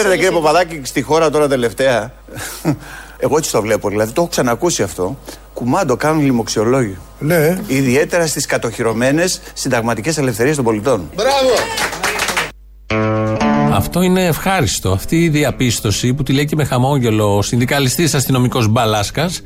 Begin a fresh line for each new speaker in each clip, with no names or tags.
Ξέρετε κύριε Παπαδάκη, στη χώρα τώρα τελευταία, εγώ έτσι το βλέπω, δηλαδή το έχω ξανακούσει αυτό, κουμάντο κάνουν λοιμοξιολόγοι.
Ναι.
Ιδιαίτερα στις κατοχυρωμένες συνταγματικές ελευθερίες των πολιτών.
Μπράβο.
Αυτό είναι ευχάριστο. Αυτή η διαπίστωση που τη λέει και με χαμόγελο ο συνδικαλιστής αστυνομικός Μπαλάσκας,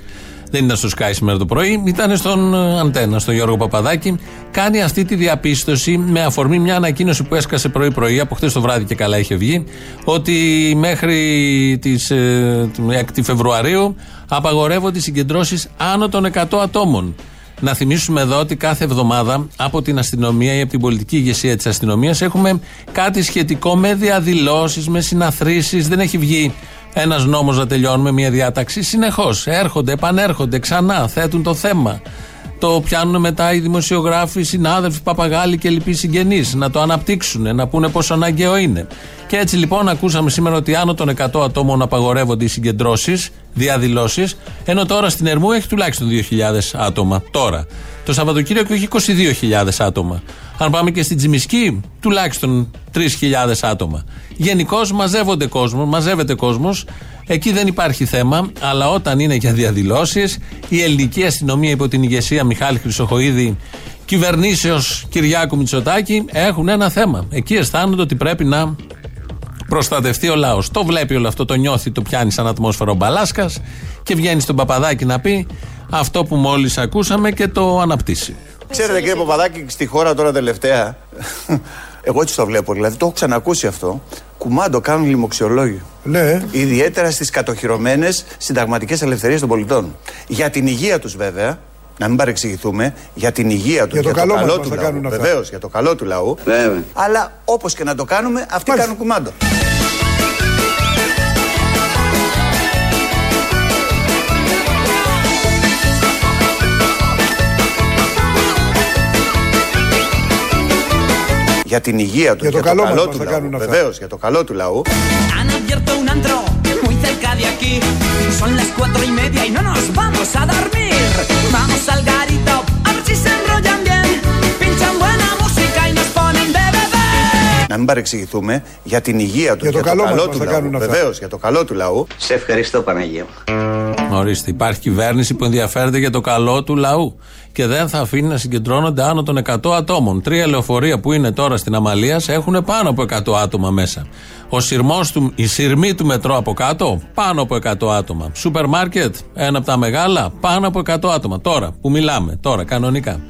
δεν ήταν στο Sky σήμερα το πρωί, ήταν στον ε, Αντένα, στον Γιώργο Παπαδάκη. Κάνει αυτή τη διαπίστωση με αφορμή μια ανακοίνωση που έσκασε πρωί-πρωί, από χτε το βράδυ και καλά είχε βγει, ότι μέχρι τις, ε, την 6η Φεβρουαρίου απαγορεύονται οι συγκεντρώσεις άνω των 100 ατόμων. Να θυμίσουμε εδώ ότι κάθε εβδομάδα από την αστυνομία ή από την πολιτική ηγεσία της αστυνομίας έχουμε κάτι σχετικό με διαδηλώσεις, με συναθρήσεις. Δεν έχει βγει ένας νόμος να τελειώνουμε μια διάταξη. Συνεχώς έρχονται, επανέρχονται, ξανά θέτουν το θέμα. Το πιάνουν μετά οι δημοσιογράφοι, οι συνάδελφοι, παπαγάλοι και λοιποί συγγενείς να το αναπτύξουν, να πούνε πόσο αναγκαίο είναι. Και έτσι λοιπόν ακούσαμε σήμερα ότι άνω των 100 ατόμων απαγορεύονται οι συγκεντρώσεις, διαδηλώσεις, ενώ τώρα στην Ερμού έχει τουλάχιστον 2.000 άτομα. Τώρα. Το Σαββατοκύριακο έχει 22.000 άτομα. Αν πάμε και στην Τζιμισκή, τουλάχιστον 3.000 άτομα. Γενικώς μαζεύονται κόσμος, μαζεύεται κόσμος. Εκεί δεν υπάρχει θέμα, αλλά όταν είναι για διαδηλώσεις, η ελληνική αστυνομία υπό την ηγεσία Μιχάλη Χρυσοχοίδη, κυβερνήσεως Κυριάκου Μητσοτάκη, έχουν ένα θέμα. Εκεί αισθάνονται ότι πρέπει να προστατευτεί ο λαός. Το βλέπει όλο αυτό, το νιώθει, το πιάνει σαν ατμόσφαιρο ο Μπαλάσκας και βγαίνει στον Παπαδάκη να πει αυτό που μόλις ακούσαμε και το αναπτύσσει.
Ξέρετε κύριε Παπαδάκη, στη χώρα τώρα τελευταία, εγώ έτσι το βλέπω, δηλαδή το έχω ξανακούσει αυτό, κουμάντο κάνουν λοιμοξιολόγοι.
Ναι.
Ιδιαίτερα στις κατοχυρωμένες συνταγματικές ελευθερίες των πολιτών. Για την υγεία τους βέβαια, να μην παρεξηγηθούμε, για την υγεία τους,
Για το καλό μας μας
του
τα
λαού.
κάνουν αυτά.
Βεβαίως, για το καλό του λαού.
Βέβαια.
Αλλά όπως και να το κάνουμε, αυτοί
Μάλιστα.
κάνουν κουμάντο. Για την υγεία του και
για το καλό
του λαού. Βεβαίως, για το καλό του λαού. Να μην παρεξηγηθούμε, για την υγεία του,
Για το καλό μας μας
του
τα
λαού.
κάνουν αυτά.
Βεβαίως, για το καλό του λαού.
Σε ευχαριστώ Παναγία μου.
Ορίστε, υπάρχει κυβέρνηση που ενδιαφέρεται για το καλό του λαού και δεν θα αφήνει να συγκεντρώνονται άνω των 100 ατόμων. Τρία λεωφορεία που είναι τώρα στην Αμαλία έχουν πάνω από 100 άτομα μέσα. Ο σειρμός του, η σειρμή του μετρό από κάτω, πάνω από 100 άτομα. Σούπερ μάρκετ, ένα από τα μεγάλα, πάνω από 100 άτομα. Τώρα που μιλάμε, τώρα κανονικά.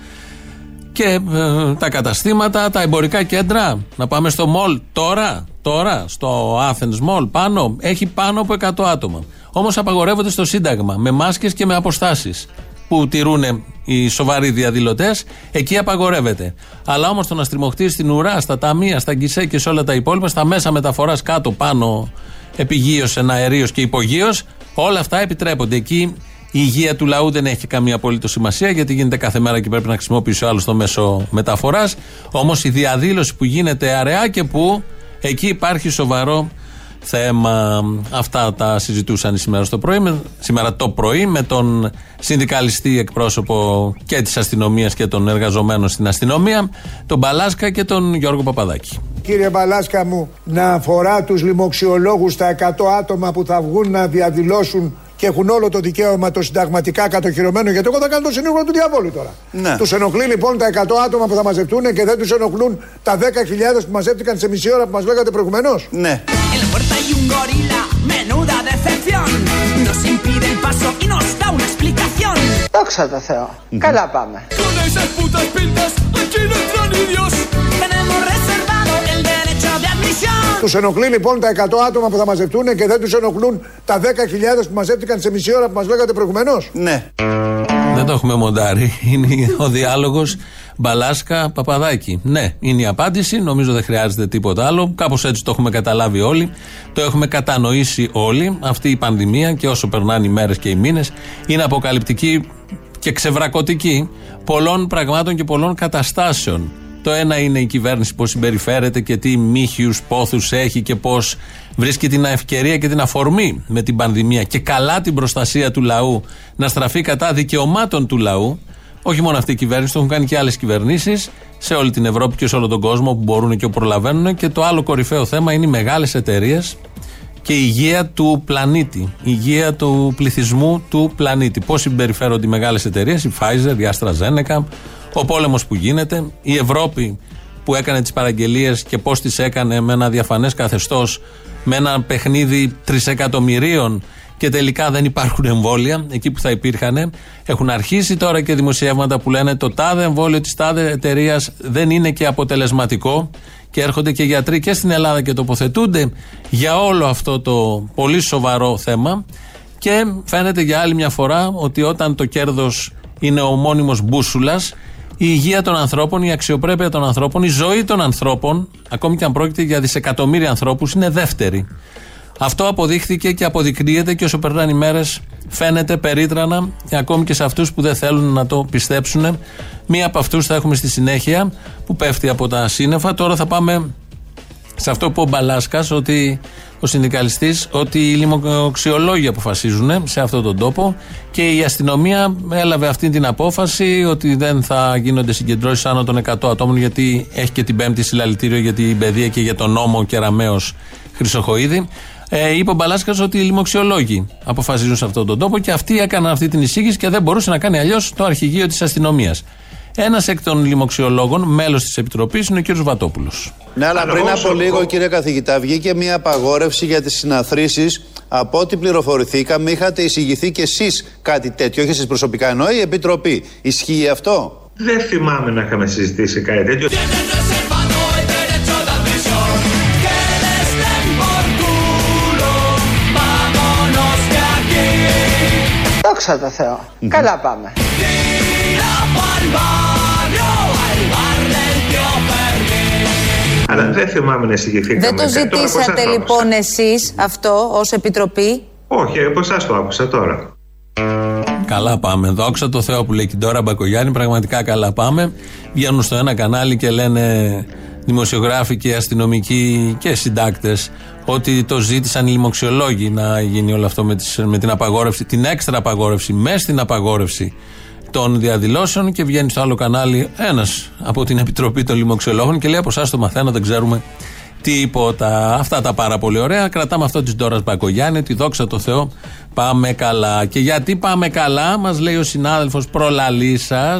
Και ε, τα καταστήματα, τα εμπορικά κέντρα, να πάμε στο μολ τώρα, τώρα, στο Athens Mall πάνω, έχει πάνω από 100 άτομα. Όμως απαγορεύονται στο Σύνταγμα με μάσκες και με αποστάσεις που τηρούν οι σοβαροί διαδηλωτές, εκεί απαγορεύεται. Αλλά όμως το να στριμωχτεί στην ουρά, στα ταμεία, στα γκισέ και σε όλα τα υπόλοιπα, στα μέσα μεταφοράς κάτω, πάνω, επιγείω, εναερίω και υπογείως, όλα αυτά επιτρέπονται. Εκεί η υγεία του λαού δεν έχει καμία απολύτω σημασία γιατί γίνεται κάθε μέρα και πρέπει να χρησιμοποιήσει ο άλλος το μέσο μεταφοράς. Όμως η διαδήλωση που γίνεται αραιά και που εκεί υπάρχει σοβαρό θέμα. Αυτά τα συζητούσαν σήμερα, στο πρωί, με- σήμερα το πρωί με τον συνδικαλιστή εκπρόσωπο και της αστυνομίας και των εργαζομένων στην αστυνομία, τον Μπαλάσκα και τον Γιώργο Παπαδάκη.
Κύριε Μπαλάσκα μου, να αφορά τους λοιμοξιολόγους τα 100 άτομα που θα βγουν να διαδηλώσουν και έχουν όλο το δικαίωμα το συνταγματικά κατοχυρωμένο. Γιατί εγώ θα κάνω το συνήγορο του διαβόλου τώρα.
Ναι.
Τους ενοχλεί λοιπόν τα 100 άτομα που θα μαζευτούν και δεν τους ενοχλούν τα 10.000 που μαζεύτηκαν σε μισή ώρα που μας λέγατε προηγουμένως;
Ναι.
En la puerta hay un gorila, menuda decepción. Nos impide el paso y nos da una explicación.
Δόξα τω Θεώ. Καλά πάμε.
Τους ενοχλεί λοιπόν τα 100 άτομα που θα μαζευτούν και δεν τους ενοχλούν τα 10.000 που μαζεύτηκαν σε μισή ώρα που μας λέγατε προηγουμένως;
Ναι.
Δεν το έχουμε μοντάρει. Είναι ο διάλογος Μπαλάσκα Παπαδάκη. Ναι, είναι η απάντηση. Νομίζω δεν χρειάζεται τίποτα άλλο. Κάπως έτσι το έχουμε καταλάβει όλοι. Το έχουμε κατανοήσει όλοι. Αυτή η πανδημία και όσο περνάνε οι μέρες και οι μήνες είναι αποκαλυπτική και ξεβρακωτική πολλών πραγμάτων και πολλών καταστάσεων. Το ένα είναι η κυβέρνηση πώς συμπεριφέρεται και τι μύχιους πόθους έχει και πώς βρίσκει την ευκαιρία και την αφορμή με την πανδημία και καλά την προστασία του λαού να στραφεί κατά δικαιωμάτων του λαού. Όχι μόνο αυτή η κυβέρνηση, το έχουν κάνει και άλλες κυβερνήσεις σε όλη την Ευρώπη και σε όλο τον κόσμο που μπορούν και προλαβαίνουν. Και το άλλο κορυφαίο θέμα είναι οι μεγάλες εταιρείες και η υγεία του πλανήτη, η υγεία του πληθυσμού του πλανήτη. Πώς συμπεριφέρονται οι μεγάλες εταιρείες, η Pfizer, η AstraZeneca, ο πόλεμος που γίνεται, η Ευρώπη που έκανε τις παραγγελίες και πώς τις έκανε με ένα διαφανές καθεστώς, με ένα παιχνίδι τρισεκατομμυρίων και τελικά δεν υπάρχουν εμβόλια εκεί που θα υπήρχαν. Έχουν αρχίσει τώρα και δημοσιεύματα που λένε το τάδε εμβόλιο της τάδε εταιρείας δεν είναι και αποτελεσματικό και έρχονται και γιατροί και στην Ελλάδα και τοποθετούνται για όλο αυτό το πολύ σοβαρό θέμα και φαίνεται για άλλη μια φορά ότι όταν το κέρδος είναι ο μόνιμος μπούσουλας η υγεία των ανθρώπων, η αξιοπρέπεια των ανθρώπων, η ζωή των ανθρώπων, ακόμη και αν πρόκειται για δισεκατομμύρια ανθρώπους, είναι δεύτερη. Αυτό αποδείχθηκε και αποδεικνύεται και όσο περνάνε οι μέρες φαίνεται περίτρανα και ακόμη και σε αυτούς που δεν θέλουν να το πιστέψουν. Μία από αυτούς θα έχουμε στη συνέχεια που πέφτει από τα σύννεφα. Τώρα θα πάμε σε αυτό που ο Μπαλάσκας, ότι ο συνδικαλιστής, ότι οι λιμοξιολόγοι αποφασίζουν σε αυτόν τον τόπο και η αστυνομία έλαβε αυτή την απόφαση ότι δεν θα γίνονται συγκεντρώσεις άνω των 100 ατόμων γιατί έχει και την πέμπτη συλλαλητήριο για την παιδεία και για τον νόμο Κεραμαίο Χρυσοχοίδη. Ε, είπε ο Μπαλάσκας ότι οι λοιμοξιολόγοι αποφασίζουν σε αυτόν τον τόπο και αυτοί έκαναν αυτή την εισήγηση και δεν μπορούσε να κάνει αλλιώς το αρχηγείο της αστυνομίας. Ένας εκ των λοιμοξιολόγων, μέλος της Επιτροπής, είναι ο κ. Βατόπουλος.
Ναι, αλλά πριν από λίγο, κύριε καθηγητά, βγήκε μια απαγόρευση για τις συναθρήσεις. Από ό,τι πληροφορηθήκαμε, είχατε εισηγηθεί κι εσείς κάτι τέτοιο, όχι εσείς προσωπικά, ενώ η Επιτροπή. Ισχύει αυτό;
Δεν θυμάμαι να είχαμε συζητήσει κάτι τέτοιο.
Δόξα τω Θεώ. Καλά πάμε.
Αλλά δεν θυμάμαι να εισηγηθήκαμε.
Δεν το
κάτι. Τώρα από εσάς
ζητήσατε
το
λοιπόν
άκουσα.
εσείς αυτό ως Επιτροπή;
Όχι, από εσά το άκουσα τώρα.
Καλά πάμε. Δόξα τω Θεώ που λέει και τώρα Μπακογιάννη. Πραγματικά καλά πάμε. Βγαίνουν στο ένα κανάλι και λένε δημοσιογράφοι και αστυνομικοί και συντάκτες ότι το ζήτησαν οι λοιμοξιολόγοι να γίνει όλο αυτό με, τις, με την απαγόρευση, την έξτρα απαγόρευση, μέσα στην απαγόρευση των διαδηλώσεων και βγαίνει στο άλλο κανάλι ένας από την Επιτροπή των Λοιμοξιολόγων και λέει από εσάς το μαθαίνω, δεν ξέρουμε τίποτα. Αυτά τα πάρα πολύ ωραία. Κρατάμε αυτό της Ντόρας Μπακογιάννη, ότι δόξα τω Θεώ πάμε καλά. Και γιατί πάμε καλά, μας λέει ο συνάδελφος προλαλή σα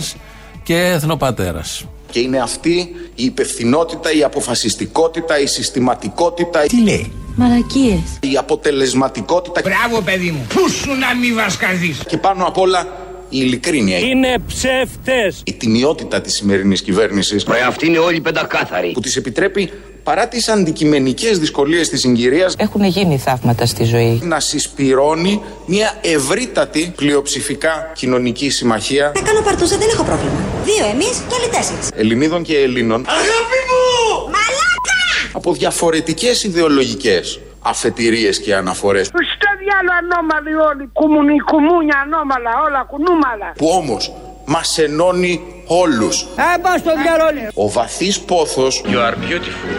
και εθνοπατέρας.
Και είναι αυτή η υπευθυνότητα, η αποφασιστικότητα, η συστηματικότητα. Τι λέει;
Μαρακίες.
Η αποτελεσματικότητα.
Μπράβο, παιδί μου. Πού σου να μη βασκαδείς.
Και πάνω απ' όλα η ειλικρίνεια.
Είναι ψεύτες.
Η τιμιότητα της σημερινής κυβέρνησης.
Ρε αυτοί είναι όλοι πεντακάθαροι.
Που της επιτρέπει παρά τις αντικειμενικές δυσκολίες της συγκυρίας
Έχουν γίνει θαύματα στη ζωή.
να συσπυρώνει μια ευρύτατη πλειοψηφικά κοινωνική συμμαχία
Θα κάνω παρτούζα, δεν έχω πρόβλημα. Δύο εμείς και άλλοι τέσσερις.
Ελληνίδων και Ελλήνων
Αγάπη μου! Μαλάκα!
από διαφορετικές ιδεολογικές αφετηρίες και αναφορές
Στο διάλο ανώμαλοι όλοι. Κουμουνι, κουμούνια ανώμαλα, όλα κουνούμαλα.
που όμως μας ενώνει όλους.
Ε, πας στο διάλο όλοι.
Ο βαθύς πόθος
You are beautiful.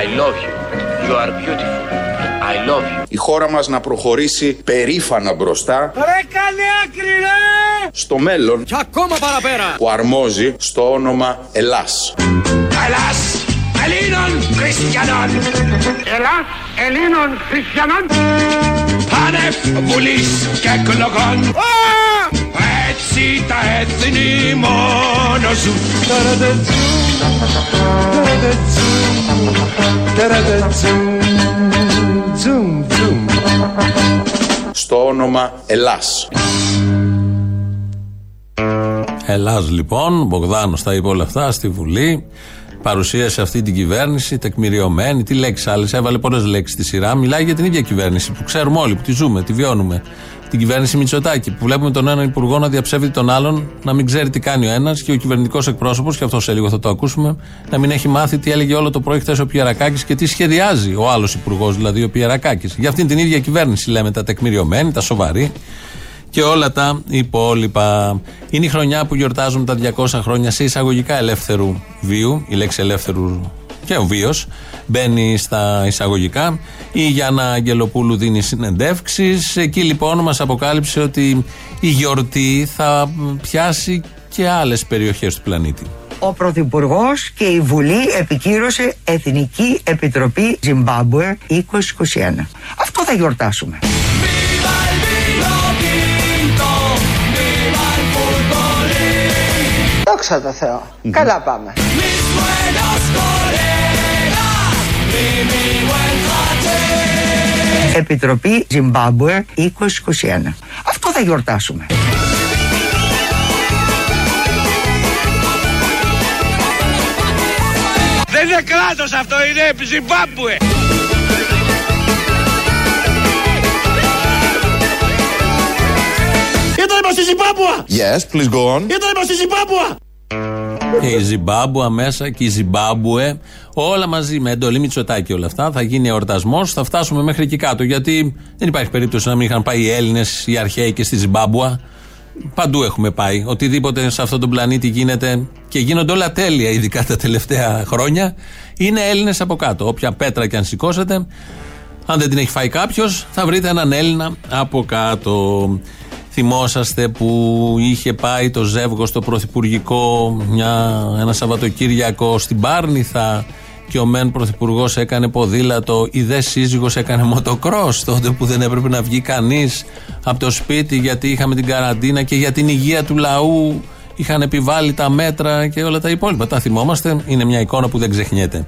I love you. You are beautiful. I love you.
η χώρα μας να προχωρήσει περήφανα μπροστά
Ρε καλέ άκρη ρε.
στο μέλλον
Και ακόμα παραπέρα.
που αρμόζει στο όνομα Ελλάς.
Ελλάς Ελλήνων Χριστιανών. Ελλάς Ελλήνων Χριστιανών. Άνευ βουλής και εκλογών. Έτσι τα έθνη μόνο σου.
Στο όνομα Ελλάς.
Ελλάς λοιπόν, ο Μπογδάνος τα είπε όλα αυτά στη Βουλή. Παρουσίασε αυτή την κυβέρνηση, τεκμηριωμένη. Τι λέξεις άλλες, έβαλε πολλές λέξεις στη σειρά. Μιλάει για την ίδια κυβέρνηση που ξέρουμε όλοι, που τη ζούμε, τη βιώνουμε. Την κυβέρνηση Μητσοτάκη, που βλέπουμε τον έναν υπουργό να διαψεύδει τον άλλον, να μην ξέρει τι κάνει ο ένας και ο κυβερνητικός εκπρόσωπος, και αυτό σε λίγο θα το ακούσουμε, να μην έχει μάθει τι έλεγε όλο το πρωί χθες ο Πιερακάκης και τι σχεδιάζει ο άλλος υπουργός, δηλαδή ο Πιερακάκης. Για αυτήν την ίδια κυβέρνηση λέμε τα τεκμηριωμένη, τα σοβαρή και όλα τα υπόλοιπα. Είναι η χρονιά που γιορτάζουμε τα 200 χρόνια σε εισαγωγικά ελεύθερου βίου. Η λέξη ελεύθερου και ο βίος μπαίνει στα εισαγωγικά. Η Γιάννα Αγγελοπούλου δίνει συνεντεύξεις. Εκεί λοιπόν μας αποκάλυψε ότι η γιορτή θα πιάσει και άλλες περιοχές του πλανήτη.
ο Πρωθυπουργός και η Βουλή επικύρωσε Εθνική Επιτροπή Ζιμπάμπουε 2021. Αυτό θα γιορτάσουμε.
Δόξα τω Θεώ. Καλά πάμε.
Επιτροπή Ζιμπάμπουε 2021. Αυτό θα γιορτάσουμε.
Δεν είναι κράτος αυτό, είναι Ζιμπάμπουε.
Ζιμπάμπουα!
Yes, please go on.
Ήταν στη Ζιμπάμπουα!
Και η Ζιμπάμπουα μέσα και η Ζιμπάμπουε, όλα μαζί με εντολή Μητσοτάκη όλα αυτά. Θα γίνει εορτασμός, θα φτάσουμε μέχρι εκεί κάτω. Γιατί δεν υπάρχει περίπτωση να μην είχαν πάει οι Έλληνες, οι αρχαίοι και στη Ζιμπάμπουα. Παντού έχουμε πάει. Οτιδήποτε σε αυτόν τον πλανήτη γίνεται και γίνονται όλα τέλεια, ειδικά τα τελευταία χρόνια, είναι Έλληνες από κάτω. Όποια πέτρα και αν σηκώσετε, αν δεν την έχει φάει κάποιος, θα βρείτε έναν Έλληνα από κάτω. Θυμόσαστε που είχε πάει το ζεύγο στο Πρωθυπουργικό μια, ένα Σαββατοκύριακο στην Πάρνηθα και ο μεν Πρωθυπουργός έκανε ποδήλατο, η δε σύζυγος έκανε μοτοκρός τότε που δεν έπρεπε να βγει κανείς από το σπίτι γιατί είχαμε την καραντίνα και για την υγεία του λαού είχαν επιβάλει τα μέτρα και όλα τα υπόλοιπα. Τα θυμόμαστε, είναι μια εικόνα που δεν ξεχνιέται.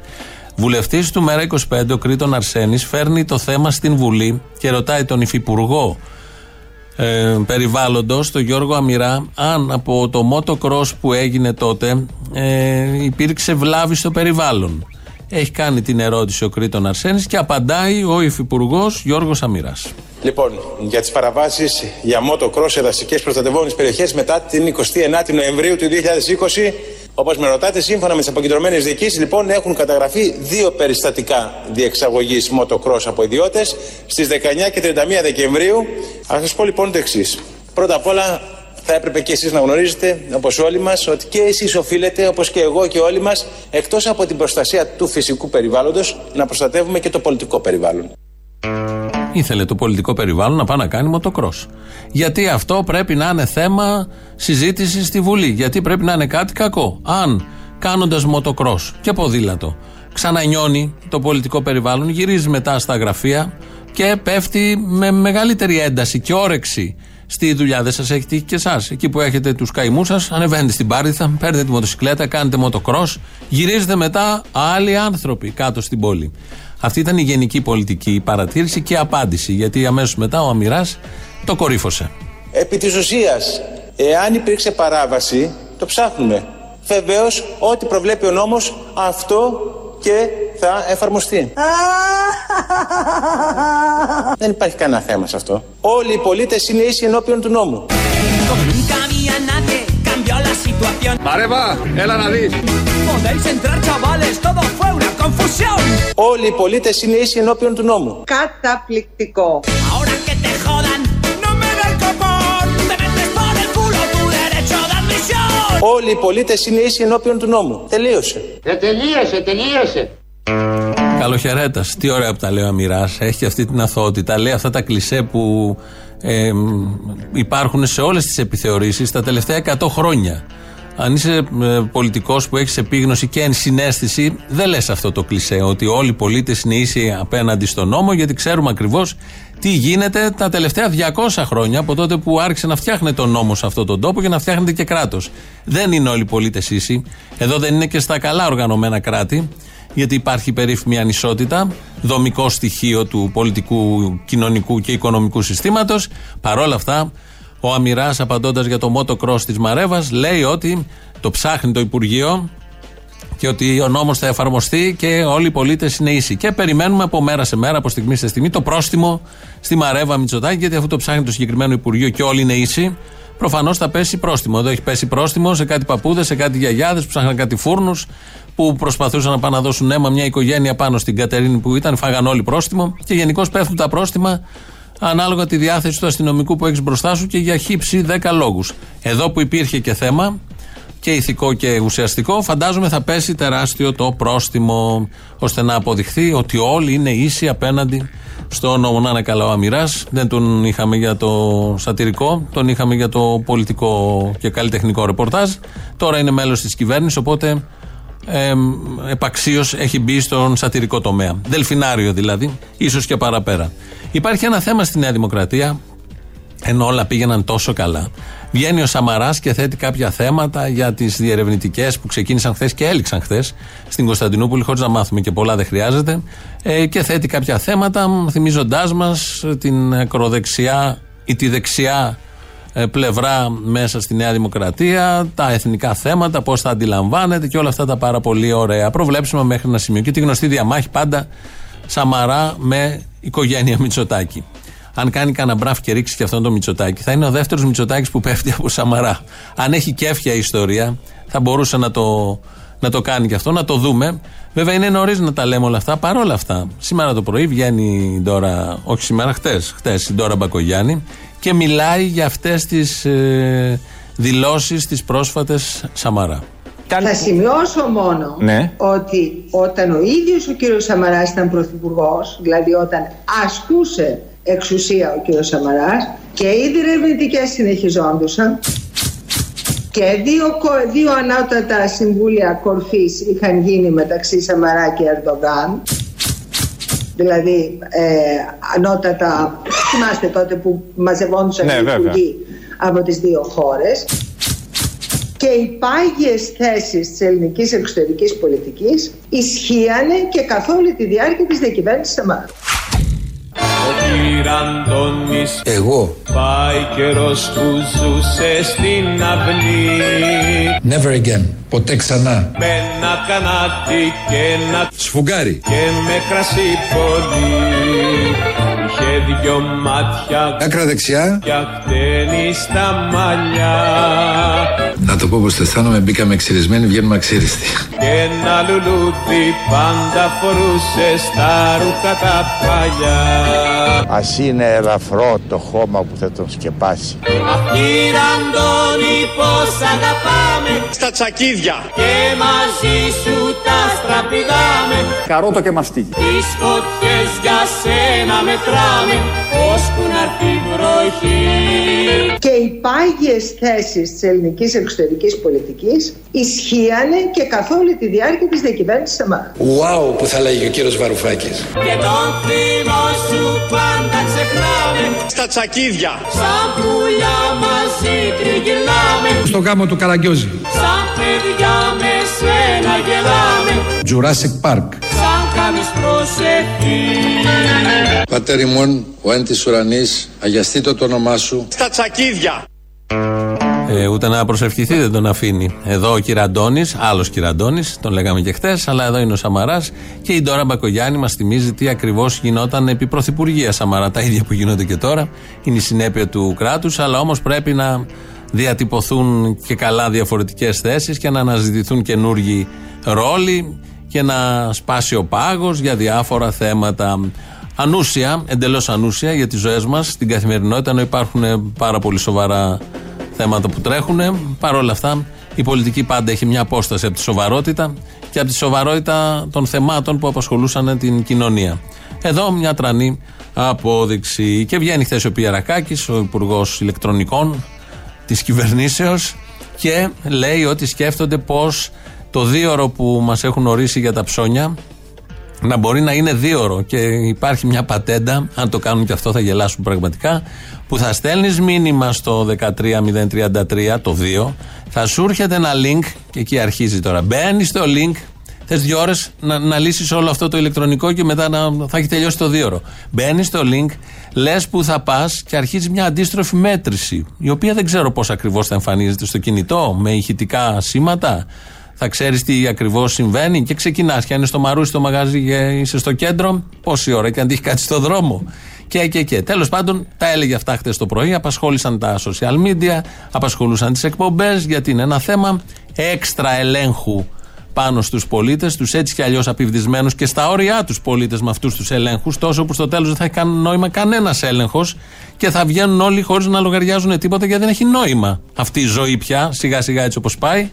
Βουλευτής του Μέρα 25, ο Κρήτον Αρσένης, φέρνει το θέμα στην Βουλή και ρωτάει τον Υφυπουργό ε, περιβάλλοντος, τον Γιώργο Αμυρά, αν από το motocross που έγινε τότε ε, υπήρξε βλάβη στο περιβάλλον. Έχει κάνει την ερώτηση ο Κρήτον Αρσένης και απαντάει ο Υφυπουργός Γιώργος Αμυράς.
Λοιπόν, για τις παραβάσεις για motocross σε δασικές προστατευόμενες περιοχές μετά την 29η Νοεμβρίου του 2020, όπως με ρωτάτε, σύμφωνα με τις αποκεντρωμένες διοικήσεις, λοιπόν, έχουν καταγραφεί δύο περιστατικά διεξαγωγής motocross από ιδιώτες στις 19 και 31 Δεκεμβρίου. Α σας πω λοιπόν το εξής. Πρώτα απ' όλα, θα έπρεπε και εσείς να γνωρίζετε, όπως όλοι μας, ότι και εσείς οφείλετε, όπως και εγώ και όλοι μας, εκτός από την προστασία του φυσικού περιβάλλοντος, να προστατεύουμε και το πολιτικό περιβάλλον.
Ήθελε το πολιτικό περιβάλλον να πάει να κάνει μοτοκρός. Γιατί αυτό πρέπει να είναι θέμα συζήτησης στη Βουλή. Γιατί πρέπει να είναι κάτι κακό. Αν κάνοντας μοτοκρός και ποδήλατο ξανανιώνει το πολιτικό περιβάλλον, γυρίζει μετά στα γραφεία και πέφτει με μεγαλύτερη ένταση και όρεξη στη δουλειά. Δεν σας έχει τύχει και εσάς. Εκεί που έχετε τους καημούς σας, ανεβαίνετε στην Πάρηθα, παίρνετε τη μοτοσυκλέτα, κάνετε μοτοκρό, γυρίζετε μετά άλλοι άνθρωποι κάτω στην πόλη. Αυτή ήταν η γενική πολιτική παρατήρηση και απάντηση, γιατί αμέσως μετά ο Αμυράς το κορύφωσε.
Επί της ουσίας, εάν υπήρξε παράβαση, το ψάχνουμε. Βεβαίως, ό,τι προβλέπει ο νόμος, αυτό και θα εφαρμοστεί. Δεν υπάρχει κανένα θέμα σε αυτό. Όλοι οι πολίτες είναι ίσοι ενώπιον του νόμου.
Παρέβα, έλα να δεις.
Όλοι οι πολίτες είναι ίσοι ενώπιον του νόμου.
Καταπληκτικό.
Όλοι οι πολίτες είναι ίσοι ενώπιον του νόμου. Τελείωσε.
Ε, τελείωσε, τελείωσε.
Καλοχαιρέτας. Τι ωραία που τα λέει ο Αμυράς. Έχει αυτή την αθωότητα. Λέει αυτά τα κλισέ που ε, υπάρχουν σε όλες τις επιθεωρήσεις τα τελευταία 100 χρόνια. Αν είσαι ε, πολιτικός που έχεις επίγνωση και ενσυναίσθηση, δεν λες αυτό το κλισέ. Ότι όλοι οι πολίτες είναι ίσοι απέναντι στον νόμο, γιατί ξέρουμε ακριβώς τι γίνεται τα τελευταία 200 χρόνια από τότε που άρχισε να φτιάχνει τον νόμος σε αυτόν τον τόπο και να φτιάχνεται και κράτος. Δεν είναι όλοι οι πολίτες ίσοι. Εδώ δεν είναι και στα καλά οργανωμένα κράτη, γιατί υπάρχει περίφημη ανισότητα, δομικό στοιχείο του πολιτικού, κοινωνικού και οικονομικού συστήματος. Παρόλα αυτά, ο Αμυρά, απαντώντας για το motocross της Μαρέβας, λέει ότι το ψάχνει το Υπουργείο και ότι ο νόμος θα εφαρμοστεί και όλοι οι πολίτες είναι ίσοι. Και περιμένουμε από μέρα σε μέρα, από στιγμή σε στιγμή, το πρόστιμο στη Μαρέβα Μητσοτάκη, γιατί αφού το ψάχνει το συγκεκριμένο Υπουργείο και όλοι είναι ίσοι, προφανώς θα πέσει πρόστιμο. Εδώ έχει πέσει πρόστιμο σε κάτι παππούδες, σε κάτι γιαγιάδες που ψάχναν κάτι φούρνους, που προσπαθούσαν να πάνε να δώσουν αίμα μια οικογένεια πάνω στην Κατερίνη που ήταν, φάγαν όλοι πρόστιμο και γενικώς πέφτουν τα πρόστιμα ανάλογα τη διάθεση του αστυνομικού που έχεις μπροστά σου και για χύψη 10 λόγους. Εδώ που υπήρχε και θέμα, και ηθικό και ουσιαστικό, φαντάζομαι θα πέσει τεράστιο το πρόστιμο ώστε να αποδειχθεί ότι όλοι είναι ίσοι απέναντι στο νόμο. Να είναι καλά ο Αμυράς. Δεν τον είχαμε για το σατυρικό, τον είχαμε για το πολιτικό και καλλιτεχνικό ρεπορτάζ. Τώρα είναι μέλος της κυβέρνησης, οπότε ε, επαξίως έχει μπει στον σατυρικό τομέα. Δελφινάριο δηλαδή, ίσως και παραπέρα. Υπάρχει ένα θέμα στη Νέα Δημοκρατία, ενώ όλα πήγαιναν τόσο καλά. Βγαίνει ο Σαμαράς και θέτει κάποια θέματα για τις διερευνητικές που ξεκίνησαν χθες και έληξαν χθες στην Κωνσταντινούπολη, χωρίς να μάθουμε και πολλά, δεν χρειάζεται. Ε, και θέτει κάποια θέματα, θυμίζοντάς μας την ακροδεξιά ή τη δεξιά ε, πλευρά μέσα στη Νέα Δημοκρατία, τα εθνικά θέματα, πώς θα αντιλαμβάνεται και όλα αυτά τα πάρα πολύ ωραία. Προβλέψουμε μέχρι ένα σημείο. Και τη γνωστή διαμάχη πάντα Σαμαρά με οικογένεια Μητσοτάκη. Αν κάνει κανένα μπράφ και ρίξει και αυτόν τον Μητσοτάκη, θα είναι ο δεύτερος Μητσοτάκης που πέφτει από Σαμαρά. Αν έχει κέφια η ιστορία, θα μπορούσε να το, να το κάνει και αυτό, να το δούμε. Βέβαια είναι νωρίς να τα λέμε όλα αυτά. Παρ' όλα αυτά, σήμερα το πρωί βγαίνει η Ντόρα, όχι σήμερα, χτες, χτες, η Ντόρα Μπακογιάννη και μιλάει για αυτές τις ε, δηλώσεις, τις πρόσφατες Σαμαρά.
Θα σημειώσω μόνο
Ναι.
ότι όταν ο ίδιος ο κύριος Σαμαράς ήταν πρωθυπουργός, δηλαδή όταν ασκούσε εξουσία ο κύριος Σαμαράς και οι διερευνητικές συνεχιζόντουσαν και δύο, κο- δύο ανώτατα συμβούλια κορφής είχαν γίνει μεταξύ Σαμαρά και Ερντογάν δηλαδή ε, ανώτατα θυμάστε τότε που μαζευόντουσαν
Ναι,
οι
βέβαια.
υπουργοί από τις δύο χώρες και οι πάγιες θέσεις της ελληνικής εξωτερικής πολιτικής ισχύανε και καθ' όλη τη διάρκεια της διακυβέρνησης Σαμαρά.
Αντώνης
Εγώ.
Πάει καιρός που ζούσε στην αυλή.
Never again. Ποτέ ξανά.
Με ένα κανάτι και ένα
Σφουγγάρι.
Και με κρασί πολύ Είχε δυο μάτια
Άκρα δεξιά.
και ακτένει στα μαλλιά.
Να το πω πως το αισθάνομαι Μπήκαμε ξυρισμένοι βγαίνουμε αξίριστοι.
Και ένα λουλούδι πάντα φορούσε στα ρούχα τα παλιά.
Ας είναι ελαφρό το χώμα που θα τον σκεπάσει.
Αχ κύριε Αντώνη πως αγαπάμε.
Στα τσακίδια.
Και μαζί σου τα στραπηδάμε
Καρότο και μαστίγι.
Τις φωτιές για σένα μετράμε Ώσπου να έρθει η βροχή.
Και οι πάγιες θέσεις της ελληνικής εξωτερικής πολιτικής ισχύανε και καθ' όλη τη διάρκεια της διακυβέρνησης Σαμαρά.
Wow που θα λέγει ο κύριος Βαρουφάκης.
Και τον θύμο σου πάντα ξεχνάμε.
Στα τσακίδια.
Σαν πουλιά μαζί τριγυρνάμε
Στο γάμο του Καραγκιόζη.
Σαν παιδιά με σένα γελάμε.
Jurassic Park
Σαν κάνεις προσευχή
Πατέρ ημών, ο εν της ουρανής, αγιαστήτω το όνομά σου
Στα τσακίδια
Ε, ούτε να προσευχηθεί δεν τον αφήνει. Εδώ ο Κυραντώνης, άλλος Κυραντώνης, τον λέγαμε και χθες, αλλά εδώ είναι ο Σαμαράς και η Ντόρα Μπακογιάννη μας θυμίζει τι ακριβώς γινόταν επί Πρωθυπουργίας Σαμαρά. Τα ίδια που γίνονται και τώρα. Είναι η συνέπεια του κράτους, αλλά όμως πρέπει να διατυπωθούν και καλά διαφορετικές θέσεις και να αναζητηθούν καινούργιοι ρόλοι και να σπάσει ο πάγος για διάφορα θέματα. Ανούσια, εντελώς ανούσια για τις ζωές μας, στην καθημερινότητα, ενώ υπάρχουν πάρα πολύ σοβαρά θέματα που τρέχουν. Παρ' όλα αυτά, η πολιτική πάντα έχει μια απόσταση από τη σοβαρότητα και από τη σοβαρότητα των θεμάτων που απασχολούσαν την κοινωνία. Εδώ μια τρανή απόδειξη. Και βγαίνει χθες ο Πιερακάκης, ο Υπουργός Ηλεκτρονικών της κυβερνήσεως, και λέει ότι σκέφτονται πώς το δίωρο που μας έχουν ορίσει για τα ψώνια να μπορεί να είναι δίωρο. Και υπάρχει μια πατέντα, αν το κάνουν και αυτό θα γελάσουν πραγματικά, που θα στέλνεις μήνυμα στο 13033, το 2, θα σου έρχεται ένα link, και εκεί αρχίζει τώρα. Μπαίνει στο link, θες δύο ώρες να, να λύσεις όλο αυτό το ηλεκτρονικό και μετά να, θα έχει τελειώσει το δίωρο. Μπαίνει στο link, λες που θα πας και αρχίζει μια αντίστροφη μέτρηση, η οποία δεν ξέρω πώς ακριβώς θα εμφανίζεται στο κινητό, με ηχητικά σήματα θα ξέρεις τι ακριβώς συμβαίνει και ξεκινάς. Και αν είναι στο μαρούσι στο μαγαζί και είσαι στο κέντρο, πόση ώρα και αν τύχει κάτι στο δρόμο. Και, και, και. Τέλος πάντων, τα έλεγε αυτά χτε το πρωί. Απασχόλησαν τα social media, απασχολούσαν τις εκπομπές, γιατί είναι ένα θέμα έξτρα ελέγχου πάνω στους πολίτες, τους έτσι κι αλλιώς απειβδισμένους και στα όρια τους πολίτες με αυτούς τους ελέγχους, τόσο που στο τέλος δεν θα έχει κάνει νόημα κανένας έλεγχος και θα βγαίνουν όλοι χωρίς να λογαριάζουν τίποτα γιατί δεν έχει νόημα αυτή η ζωή πια, σιγά σιγά έτσι όπως πάει.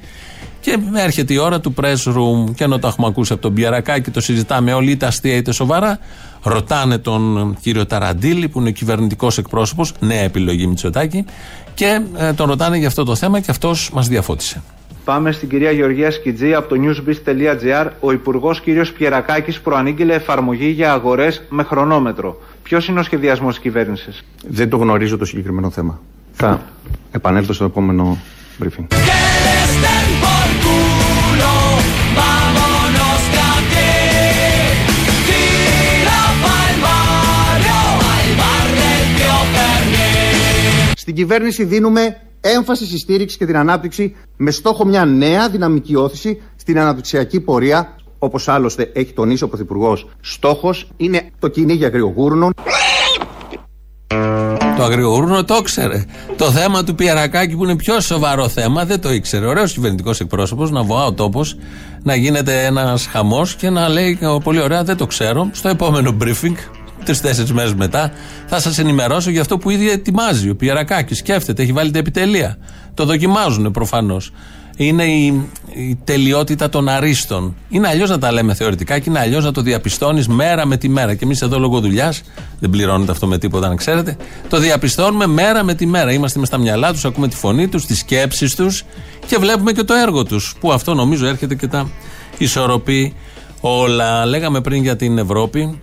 Και έρχεται η ώρα του press room και ενώ το έχουμε ακούσει από τον Πιερακάκη, το συζητάμε όλοι είτε αστεία είτε σοβαρά. Ρωτάνε τον κύριο Ταραντήλη, που είναι ο κυβερνητικός εκπρόσωπος, νέα επιλογή Μητσοτάκη, και ε, τον ρωτάνε για αυτό το θέμα και αυτός μας διαφώτισε.
Πάμε στην κυρία Γεωργία Σκιτζή από το newsbiz.gr. Ο Υπουργός κ. Πιερακάκης προανήγγειλε εφαρμογή για αγορές με χρονόμετρο. Ποιος είναι ο σχεδιασμός της κυβέρνησης,
Δεν το γνωρίζω το συγκεκριμένο θέμα. Θα επανέλθω στο επόμενο briefing.
Στην κυβέρνηση δίνουμε έμφαση στη στήριξη και την ανάπτυξη με στόχο μια νέα δυναμική όθηση στην αναπτυξιακή πορεία. Όπως άλλωστε έχει τονίσει ο Πρωθυπουργός, στόχος είναι το κυνήγι αγριογούρνων.
Το αγριογούρνο το ήξερε. Το θέμα του Πιερακάκη που είναι πιο σοβαρό θέμα δεν το ήξερε. Ωραίος κυβερνητικός εκπρόσωπος να βοά ο τόπος, να γίνεται ένας χαμός και να λέει πολύ ωραία δεν το ξέρω. Στο επόμενο briefing τρει-τέσσερι μέρες μετά, θα σας ενημερώσω για αυτό που ήδη ετοιμάζει ο Πιερακάκης. Σκέφτεται, έχει βάλει τα επιτελεία. Το δοκιμάζουν προφανώς. Είναι η, η τελειότητα των αρίστων. Είναι αλλιώς να τα λέμε θεωρητικά και είναι αλλιώς να το διαπιστώνεις μέρα με τη μέρα. Και εμείς εδώ λόγω δουλειάς, δεν πληρώνεται αυτό με τίποτα, να ξέρετε, το διαπιστώνουμε μέρα με τη μέρα. Είμαστε μες στα μυαλά τους, ακούμε τη φωνή τους, τις σκέψεις τους και βλέπουμε και το έργο τους. Που αυτό νομίζω έρχεται και τα ισορροπεί όλα. Λέγαμε πριν για την Ευρώπη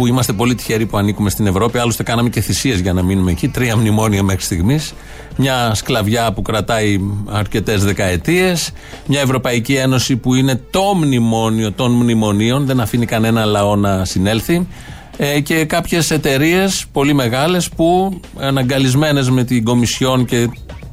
που είμαστε πολύ τυχεροί που ανήκουμε στην Ευρώπη. Άλλωστε, κάναμε και θυσίες για να μείνουμε εκεί. Τρία μνημόνια μέχρι στιγμής. Μια σκλαβιά που κρατάει αρκετές δεκαετίες. Μια Ευρωπαϊκή Ένωση που είναι το μνημόνιο των μνημονίων. Δεν αφήνει κανένα λαό να συνέλθει. Ε, και κάποιες εταιρείες πολύ μεγάλες που αναγκαλισμένε με την Κομισιόν και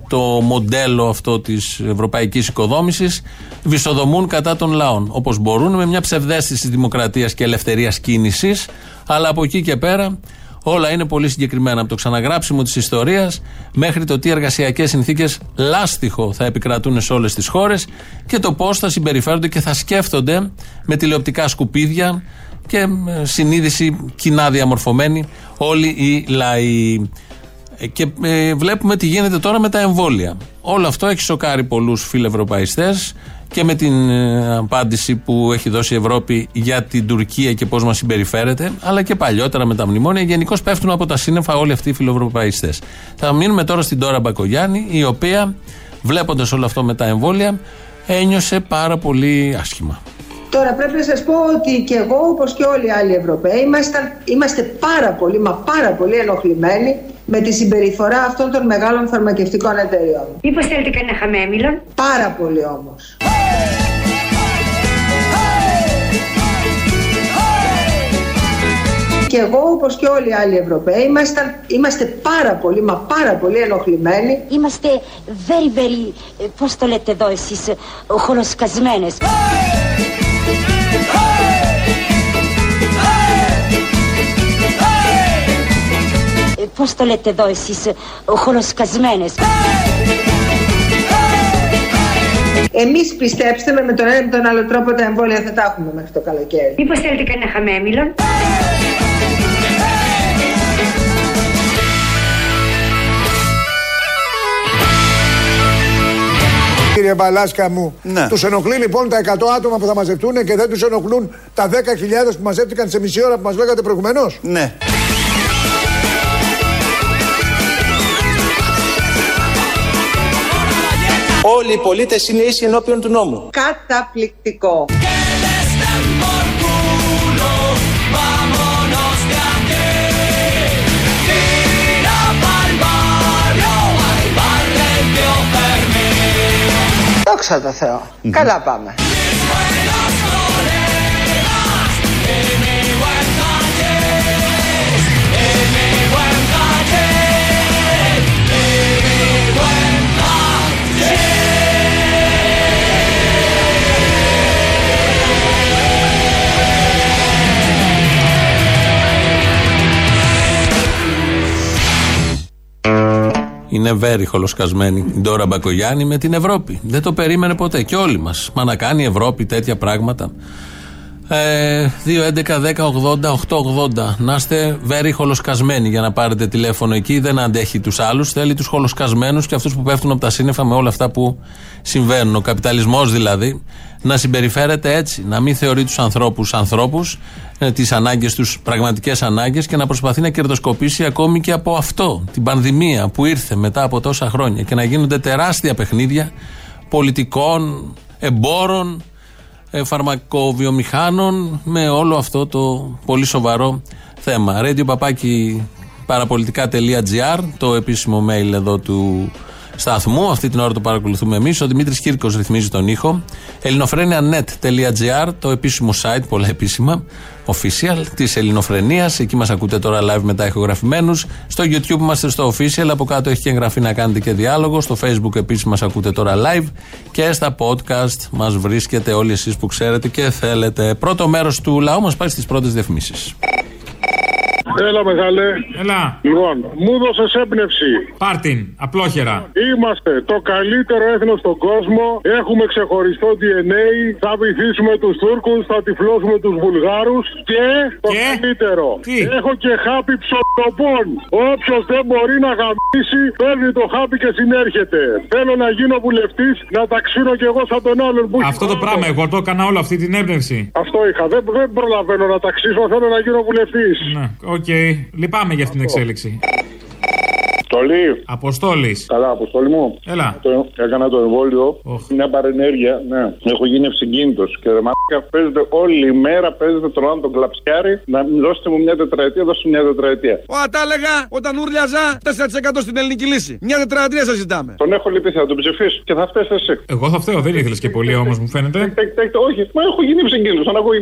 το μοντέλο αυτό της ευρωπαϊκής οικοδόμησης βυσοδομούν κατά των λαών. Όπως μπορούν, με μια ψευδέστηση δημοκρατίας και ελευθερίας κίνησης, αλλά από εκεί και πέρα όλα είναι πολύ συγκεκριμένα. Από το ξαναγράψιμο της ιστορίας μέχρι το τι εργασιακές συνθήκες λάστιχο θα επικρατούν σε όλες τις χώρες και το πώς θα συμπεριφέρονται και θα σκέφτονται με τηλεοπτικά σκουπίδια και συνείδηση κοινά διαμορφωμένη όλοι οι λαοί. Ε, και ε, βλέπουμε τι γίνεται τώρα με τα εμβόλια. Όλο αυτό έχει σοκάρει πολλούς φιλευρωπαϊστές και με την ε, απάντηση που έχει δώσει η Ευρώπη για την Τουρκία και πώς μας συμπεριφέρεται, αλλά και παλιότερα με τα μνημόνια. Γενικώ πέφτουν από τα σύννεφα όλοι αυτοί οι φιλευρωπαϊστέ. Θα μείνουμε τώρα στην Τώρα Μπακογιάννη, η οποία βλέποντας όλο αυτό με τα εμβόλια ένιωσε πάρα πολύ άσχημα.
Τώρα πρέπει να σας πω ότι και εγώ όπως και όλοι οι άλλοι Ευρωπαίοι είμαστε, είμαστε πάρα πολύ μα πάρα πολύ ενοχλημένοι με τη συμπεριφορά αυτών των μεγάλων φαρμακευτικών εταιριών.
Μήπως θέλετε κανένα χαμέμιλον;
Πάρα πολύ όμως. Και εγώ όπως και όλοι οι άλλοι Ευρωπαίοι είμαστε, είμαστε πάρα πολύ μα πάρα πολύ ενοχλημένοι.
Είμαστε very very, ε, πώς το λέτε εδώ εσείς, ε, χολοσκασμένες. Ε, Πώς το λέτε εδώ εσείς, ε, χολοσκασμένες.
Εμείς πιστέψτε με, με τον ένα ή τον άλλο τρόπο τα εμβόλια θα τα έχουμε μέχρι το καλοκαίρι.
Μήπως θέλετε κανένα χαμέμιλον;
Κύριε Μπαλάσκα μου,
Ναι.
τους ενοχλεί λοιπόν τα 100 άτομα που θα μαζευτούν και δεν τους ενοχλούν τα 10.000 που μαζεύτηκαν σε μισή ώρα που μας λέγατε προηγουμένως;
Ναι.
Όλοι οι πολίτες είναι ίσοι ενώπιον του νόμου.
Καταπληκτικό. Δόξα τω Θεώ. Καλά πάμε.
Είναι βέρι χολοσκασμένη, η Ντόρα Μπακογιάννη με την Ευρώπη. Δεν το περίμενε ποτέ. Και όλοι μας. Μα να κάνει η Ευρώπη τέτοια πράγματα. Ε, 2.11.10.80.880. Να είστε very χολοσκασμένοι για να πάρετε τηλέφωνο εκεί. Δεν αντέχει τους άλλους. Θέλει τους χολοσκασμένους και αυτούς που πέφτουν από τα σύννεφα με όλα αυτά που συμβαίνουν. Ο καπιταλισμός δηλαδή να συμπεριφέρεται έτσι. Να μην θεωρεί τους ανθρώπους ανθρώπους, ε, τις ανάγκες τους πραγματικές ανάγκες και να προσπαθεί να κερδοσκοπήσει ακόμη και από αυτό. Την πανδημία που ήρθε μετά από τόσα χρόνια και να γίνονται τεράστια παιχνίδια πολιτικών, εμπόρων ε, φαρμακοβιομηχάνων με όλο αυτό το πολύ σοβαρό θέμα. Radio παπάκι παραπολιτικά.gr το επίσημο mail εδώ του σταθμού. Αυτή την ώρα το παρακολουθούμε εμείς. Ο Δημήτρης Κύρκος ρυθμίζει τον ήχο. ελληνοφρένια.net.gr το επίσημο site, πολλά επίσημα, official της Ελληνοφρενίας. Εκεί μας ακούτε τώρα live μετά ηχογραφημένους. Στο YouTube είμαστε στο official. Από κάτω έχει και εγγραφή να κάνετε και διάλογο. Στο Facebook επίσης μας ακούτε τώρα live. Και στα podcast μας βρίσκετε όλοι εσείς που ξέρετε και θέλετε. Πρώτο μέρος του λαού μας πάει στις πρώτες διαφημίσεις.
Έλα, μεγάλε.
Έλα.
Λοιπόν, μου δώσες έμπνευση.
Πάρτιν, απλόχερα.
Είμαστε το καλύτερο έθνος στον κόσμο. Έχουμε ξεχωριστό DNA. Θα βυθίσουμε τους Τούρκους, θα τυφλώσουμε τους Βουλγάρους. Και το καλύτερο. Έχω και χάπι ψωτοπών. Όποιος δεν μπορεί να γαμίσει, παίρνει το χάπι και συνέρχεται. Θέλω να γίνω βουλευτής, να ταξίνω κι εγώ σαν τον άλλον που
Αυτό το πράγμα, εγώ το έκανα όλο αυτή την έμπνευση.
Αυτό είχα. Δεν, δεν προλαβαίνω να τα ξύσω, θέλω να γίνω βουλευτής.
Ναι, οκ. Λυπάμαι για αυτήν την εξέλιξη. Αποστόλη. Αποστόλης.
Καλά, Αποστόλη μου.
Έλα.
Το, έκανα το εμβόλιο. Μια παρενέργεια. Ναι. Έχω γίνει ευσυγκίνητος. Και ρε μαλάκα παίζετε όλη η μέρα, παίζετε τον άλλο τον κλαψιάρι. Να μην δώσετε μου μια τετραετία, δώστε μια τετραετία.
Ω, τα έλεγα όταν ούρλιαζα 4% στην ελληνική λύση. Μια τετραετία σας ζητάμε.
Τον έχω λυπηθεί, θα τον ψηφίσεις και θα φταίει εσύ.
Εγώ θα φταίω, δεν ήθελες και πολύ όμως, μου φαίνεται.
Όχι, μα έχω γίνει ευσυγκίνητος. Σαν να ακούει,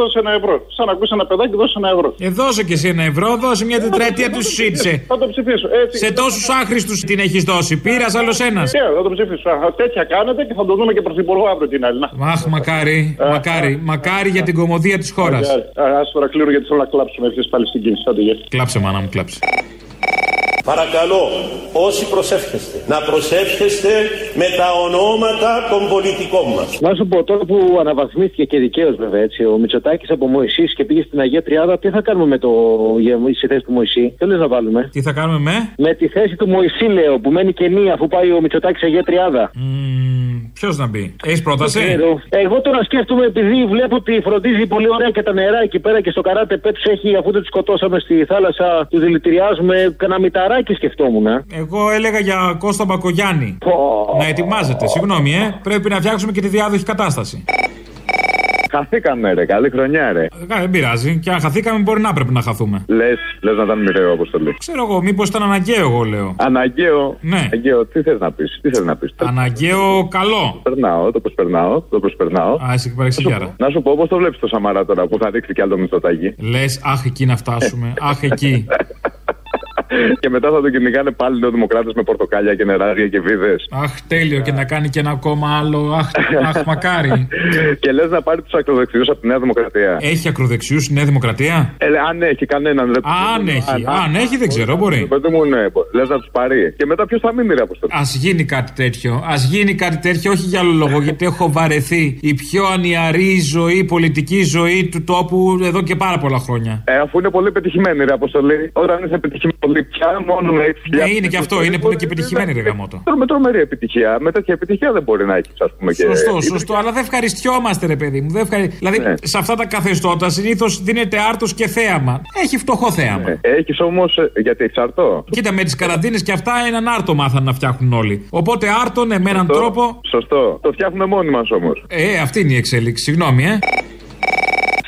δώσε ένα ευρώ. Σαν να ακούσει ένα παιδάκι, δώσε ένα ευρώ.
Ε, δώσε και εσύ ένα ευρώ, δώσε μια τετραετία του σύντσε.
Θα το ψηφίσω. Έτσι.
Σε τόσους άχρηστους την έχεις δώσει. Πήρας άλλος ένας.
Ναι, θα το ψηφίσω. Τέτοια κάνετε και θα το δούμε και πρωθυπουργό αύριο την άλλη.
Αχ, μακάρι, μακάρι, μακάρι για την κομμωδία της χώρας.
Α τώρα κλείνω γιατί θέλω να κλάψουμε ευθύς πάλι στην κίνηση.
Κλάψε, μάνα μου, κλάψε.
Παρακαλώ, όσοι προσεύχεστε, να προσεύχεστε με τα ονόματα των πολιτικών μας.
Να σου πω τώρα που αναβαθμίστηκε και δικαίως βέβαια έτσι, ο Μητσοτάκης από Μωησή και πήγε στην Αγία Τριάδα, τι θα κάνουμε με το στη θέση του Μωησή. Τι λες να βάλουμε;
Τι θα κάνουμε με;
Με τη θέση του Μωησή, λέω, που μένει κενή αφού πάει ο Μητσοτάκης Αγία Τριάδα.
Mm, Ποιος να μπει; Έχεις πρόταση;
Εγώ τώρα σκέφτομαι επειδή βλέπω ότι φροντίζει πολύ ωραία και τα νερά εκεί πέρα και στο καράτε πέτ έχει αφού δεν τους σκοτώσαμε στη θάλασσα, τους δηλητηριάζουμε κανένα μηταράκι σκεφτόμουν. ε.
Εγώ έλεγα για Κώστα Μπακογιάννη. Να ετοιμάζεται. Συγγνώμη, ε. Πρέπει να φτιάξουμε και τη διάδοχη κατάσταση.
Χαθήκαμε, ρε. Καλή χρονιά, ρε.
Ε, Δεν πειράζει. Και αν χαθήκαμε, μπορεί να πρέπει να χαθούμε.
Λες, λες να ήταν μοιραίο αποστολή.
Ξέρω εγώ, μήπως ήταν αναγκαίο, εγώ λέω.
Αναγκαίο.
Ναι.
Αναγκαίο, τι θες να πεις. Τι θες να πεις.
Αναγκαίο καλό.
Περνάω, το προσπερνάω. Το προσπερνάω.
Α, εσύ παρεξηγιάρα.
Να σου πω πώς το βλέπεις το Σαμαρά τώρα που θα ρίξει κι άλλο μισθωτάκι.
Λες, αχ, εκεί να φτάσουμε. αχ, εκεί.
και μετά θα τον κυνηγάνε πάλι νεοδημοκράτες με πορτοκάλια και νεράδια και βίδες.
Αχ, τέλειο και να κάνει και ένα ακόμα άλλο. Αχ, αχ μακάρι.
και λες να πάρει τους ακροδεξιούς από τη Νέα Δημοκρατία.
Έχει ακροδεξιούς η Νέα Δημοκρατία;
Ε, αν έχει κανέναν. Ρε,
αν έχει. Αν, αν έχει, δεν ξέρω, μπορεί.
Μου, ναι, λες να τους πάρει. Και μετά ποιος θα μείνει, ρε αποστολή.
Α γίνει κάτι τέτοιο. Α γίνει κάτι τέτοιο, όχι για άλλο λόγο, γιατί έχω βαρεθεί η πιο ανιαρή ζωή, πολιτική ζωή του τόπου εδώ και πάρα πολλά χρόνια.
Ε, αφού είναι πολύ πετυχημένη, ρε αποστολή. Όταν είσαι πετυχημένη πια, μόνο με έτσι.
Ναι, είναι και αυτό, είναι που είναι και πετυχημένη, ρε γαμότο.
Με τρομερή επιτυχία. Με τέτοια επιτυχία δεν μπορεί να έχεις, ας πούμε.
Σωστό, και... σωστό, αλλά δεν ευχαριστιόμαστε, ρε παιδί μου. Δεν ευχαρι... Δηλαδή, ναι. σε αυτά τα καθεστώτα συνήθως δίνεται άρτος και θέαμα. Έχει φτωχό θέαμα.
Ναι. Έχεις όμως, γιατί έχεις αρτό.
Κοίτα, με τις καραντίνες και αυτά έναν άρτο μάθαν να φτιάχνουν όλοι. Οπότε άρτο, ναι, με έναν τρόπο.
Σωστό. Το φτιάχνουμε μόνοι μας όμως.
Ε, αυτή είναι η εξέλιξη. Συγγνώμη, ε.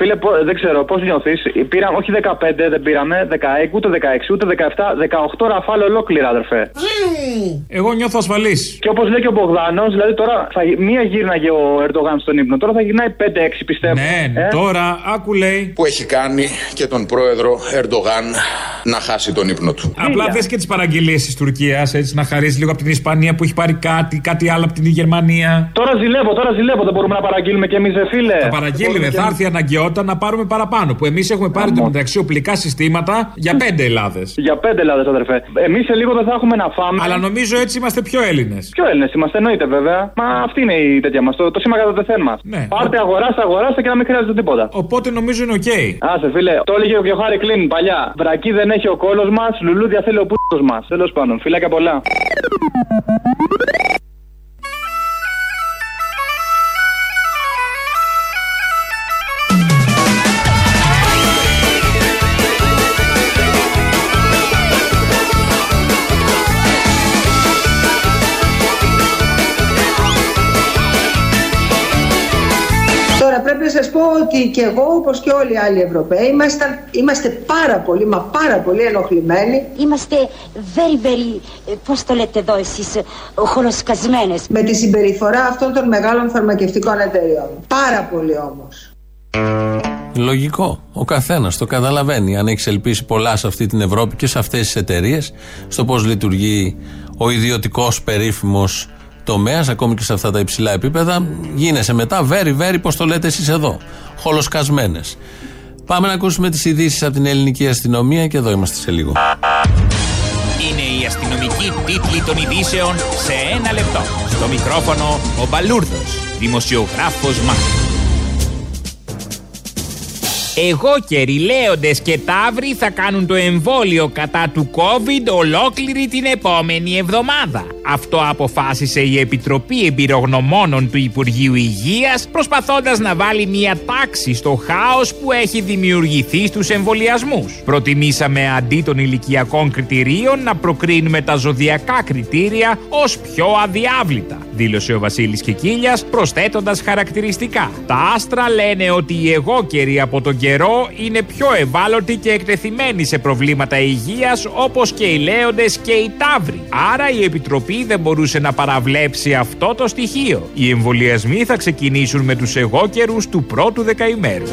Φίλε, δεν ξέρω πώς νιώθεις; Πήραν όχι 15, δεν πήραμε, 16, ούτε 16, ούτε 17, 18 ραφάλ ολόκληρα, αδερφέ.
Εγώ νιώθω ασφαλής.
Και όπως λέει και ο Μπογδάνος, δηλαδή τώρα θα, μία γύρναγε ο Ερντογάν στον ύπνο, τώρα θα γυρνάει 5-6 πιστεύω.
Ναι,
Ε;
τώρα άκου λέει.
Που έχει κάνει και τον πρόεδρο Ερντογάν να χάσει τον ύπνο του.
Απλά δες και τις παραγγελίες της Τουρκίας, έτσι να χαρίσει λίγο από την Ισπανία που έχει πάρει κάτι, κάτι άλλο από την Γερμανία.
Τώρα ζηλεύω, τώρα ζηλεύω. Δεν μπορούμε να παραγγείλουμε κι εμείς, δε φίλε.
Θα παραγγείλουμε, θα έρθει η αναγκαιότητα να πάρουμε παραπάνω. Που εμείς έχουμε πάρει το μεταξύ οπλικά συστήματα για πέντε Ελλάδες.
Για πέντε Ελλάδα, αδερφέ. Εμείς σε λίγο δεν θα έχουμε να φάμε.
Αλλά νομίζω έτσι είμαστε πιο Έλληνες.
Πιο Έλληνες είμαστε, εννοείται βέβαια. Μα αυτή είναι η τέτοια μας. Το, το σήμα κατατεθέν μας.
Ναι.
Πάρτε, αγοράστε, αγοράστε και να μην χρειάζεται τίποτα.
Οπότε νομίζω είναι οκ.
Άσε φίλε, το έλεγε και ο Χάρρυ Κλυνν παλιά. Βρακί δεν έχει ο κώλος μας, λουλούδια θέλει ο πούτσος μας. Τέλος πάντων, φιλάκια πολλά.
Πρέπει να σας πω ότι και εγώ όπως και όλοι οι άλλοι Ευρωπαίοι είμαστε, είμαστε πάρα πολύ μα πάρα πολύ ενοχλημένοι
Είμαστε very very, ε, πώς το λέτε εδώ εσείς, ε, χολοσκασμένες.
με τη συμπεριφορά αυτών των μεγάλων φαρμακευτικών εταιριών. Πάρα πολύ όμως.
Λογικό. Ο καθένας το καταλαβαίνει. Αν έχει ελπίσει πολλά σε αυτή την Ευρώπη και σε αυτές τις εταιρείες, στο πώς λειτουργεί ο ιδιωτικός περίφημος τομέας, ακόμη και σε αυτά τα υψηλά επίπεδα, γίνεσαι μετά very, very, πώς το λέτε εσείς εδώ. Χολοσκασμένες. Πάμε να ακούσουμε τις ειδήσεις από την ελληνική αστυνομία και εδώ είμαστε σε λίγο.
Είναι η αστυνομική τίτλη των ειδήσεων σε ένα λεπτό. Στο μικρόφωνο ο Μπαλούρδος, δημοσιογράφος Μάρκος. Εγώ και ρηλέοντες και ταύροι θα κάνουν το εμβόλιο κατά του COVID ολόκληρη την επόμενη εβδομάδα. Αυτό αποφάσισε η Επιτροπή Εμπειρογνωμόνων του Υπουργείου Υγείας προσπαθώντας να βάλει μια τάξη στο χάος που έχει δημιουργηθεί στους εμβολιασμούς. Προτιμήσαμε αντί των ηλικιακών κριτηρίων να προκρίνουμε τα ζωδιακά κριτήρια ως πιο αδιάβλητα, δήλωσε ο Βασίλης Κικίλιας προσθέτοντας χαρακτηριστικά. Τα άστρα λένε ότι οι εγώκεροι από τον καιρό είναι πιο ευάλωτοι και εκτεθειμένοι σε προβλήματα υγείας όπως και οι λέοντες και οι ταύροι. Άρα η Επιτροπή δεν μπορούσε να παραβλέψει αυτό το στοιχείο. Οι εμβολιασμοί θα ξεκινήσουν με τους εγώκερους του πρώτου δεκαημέρου.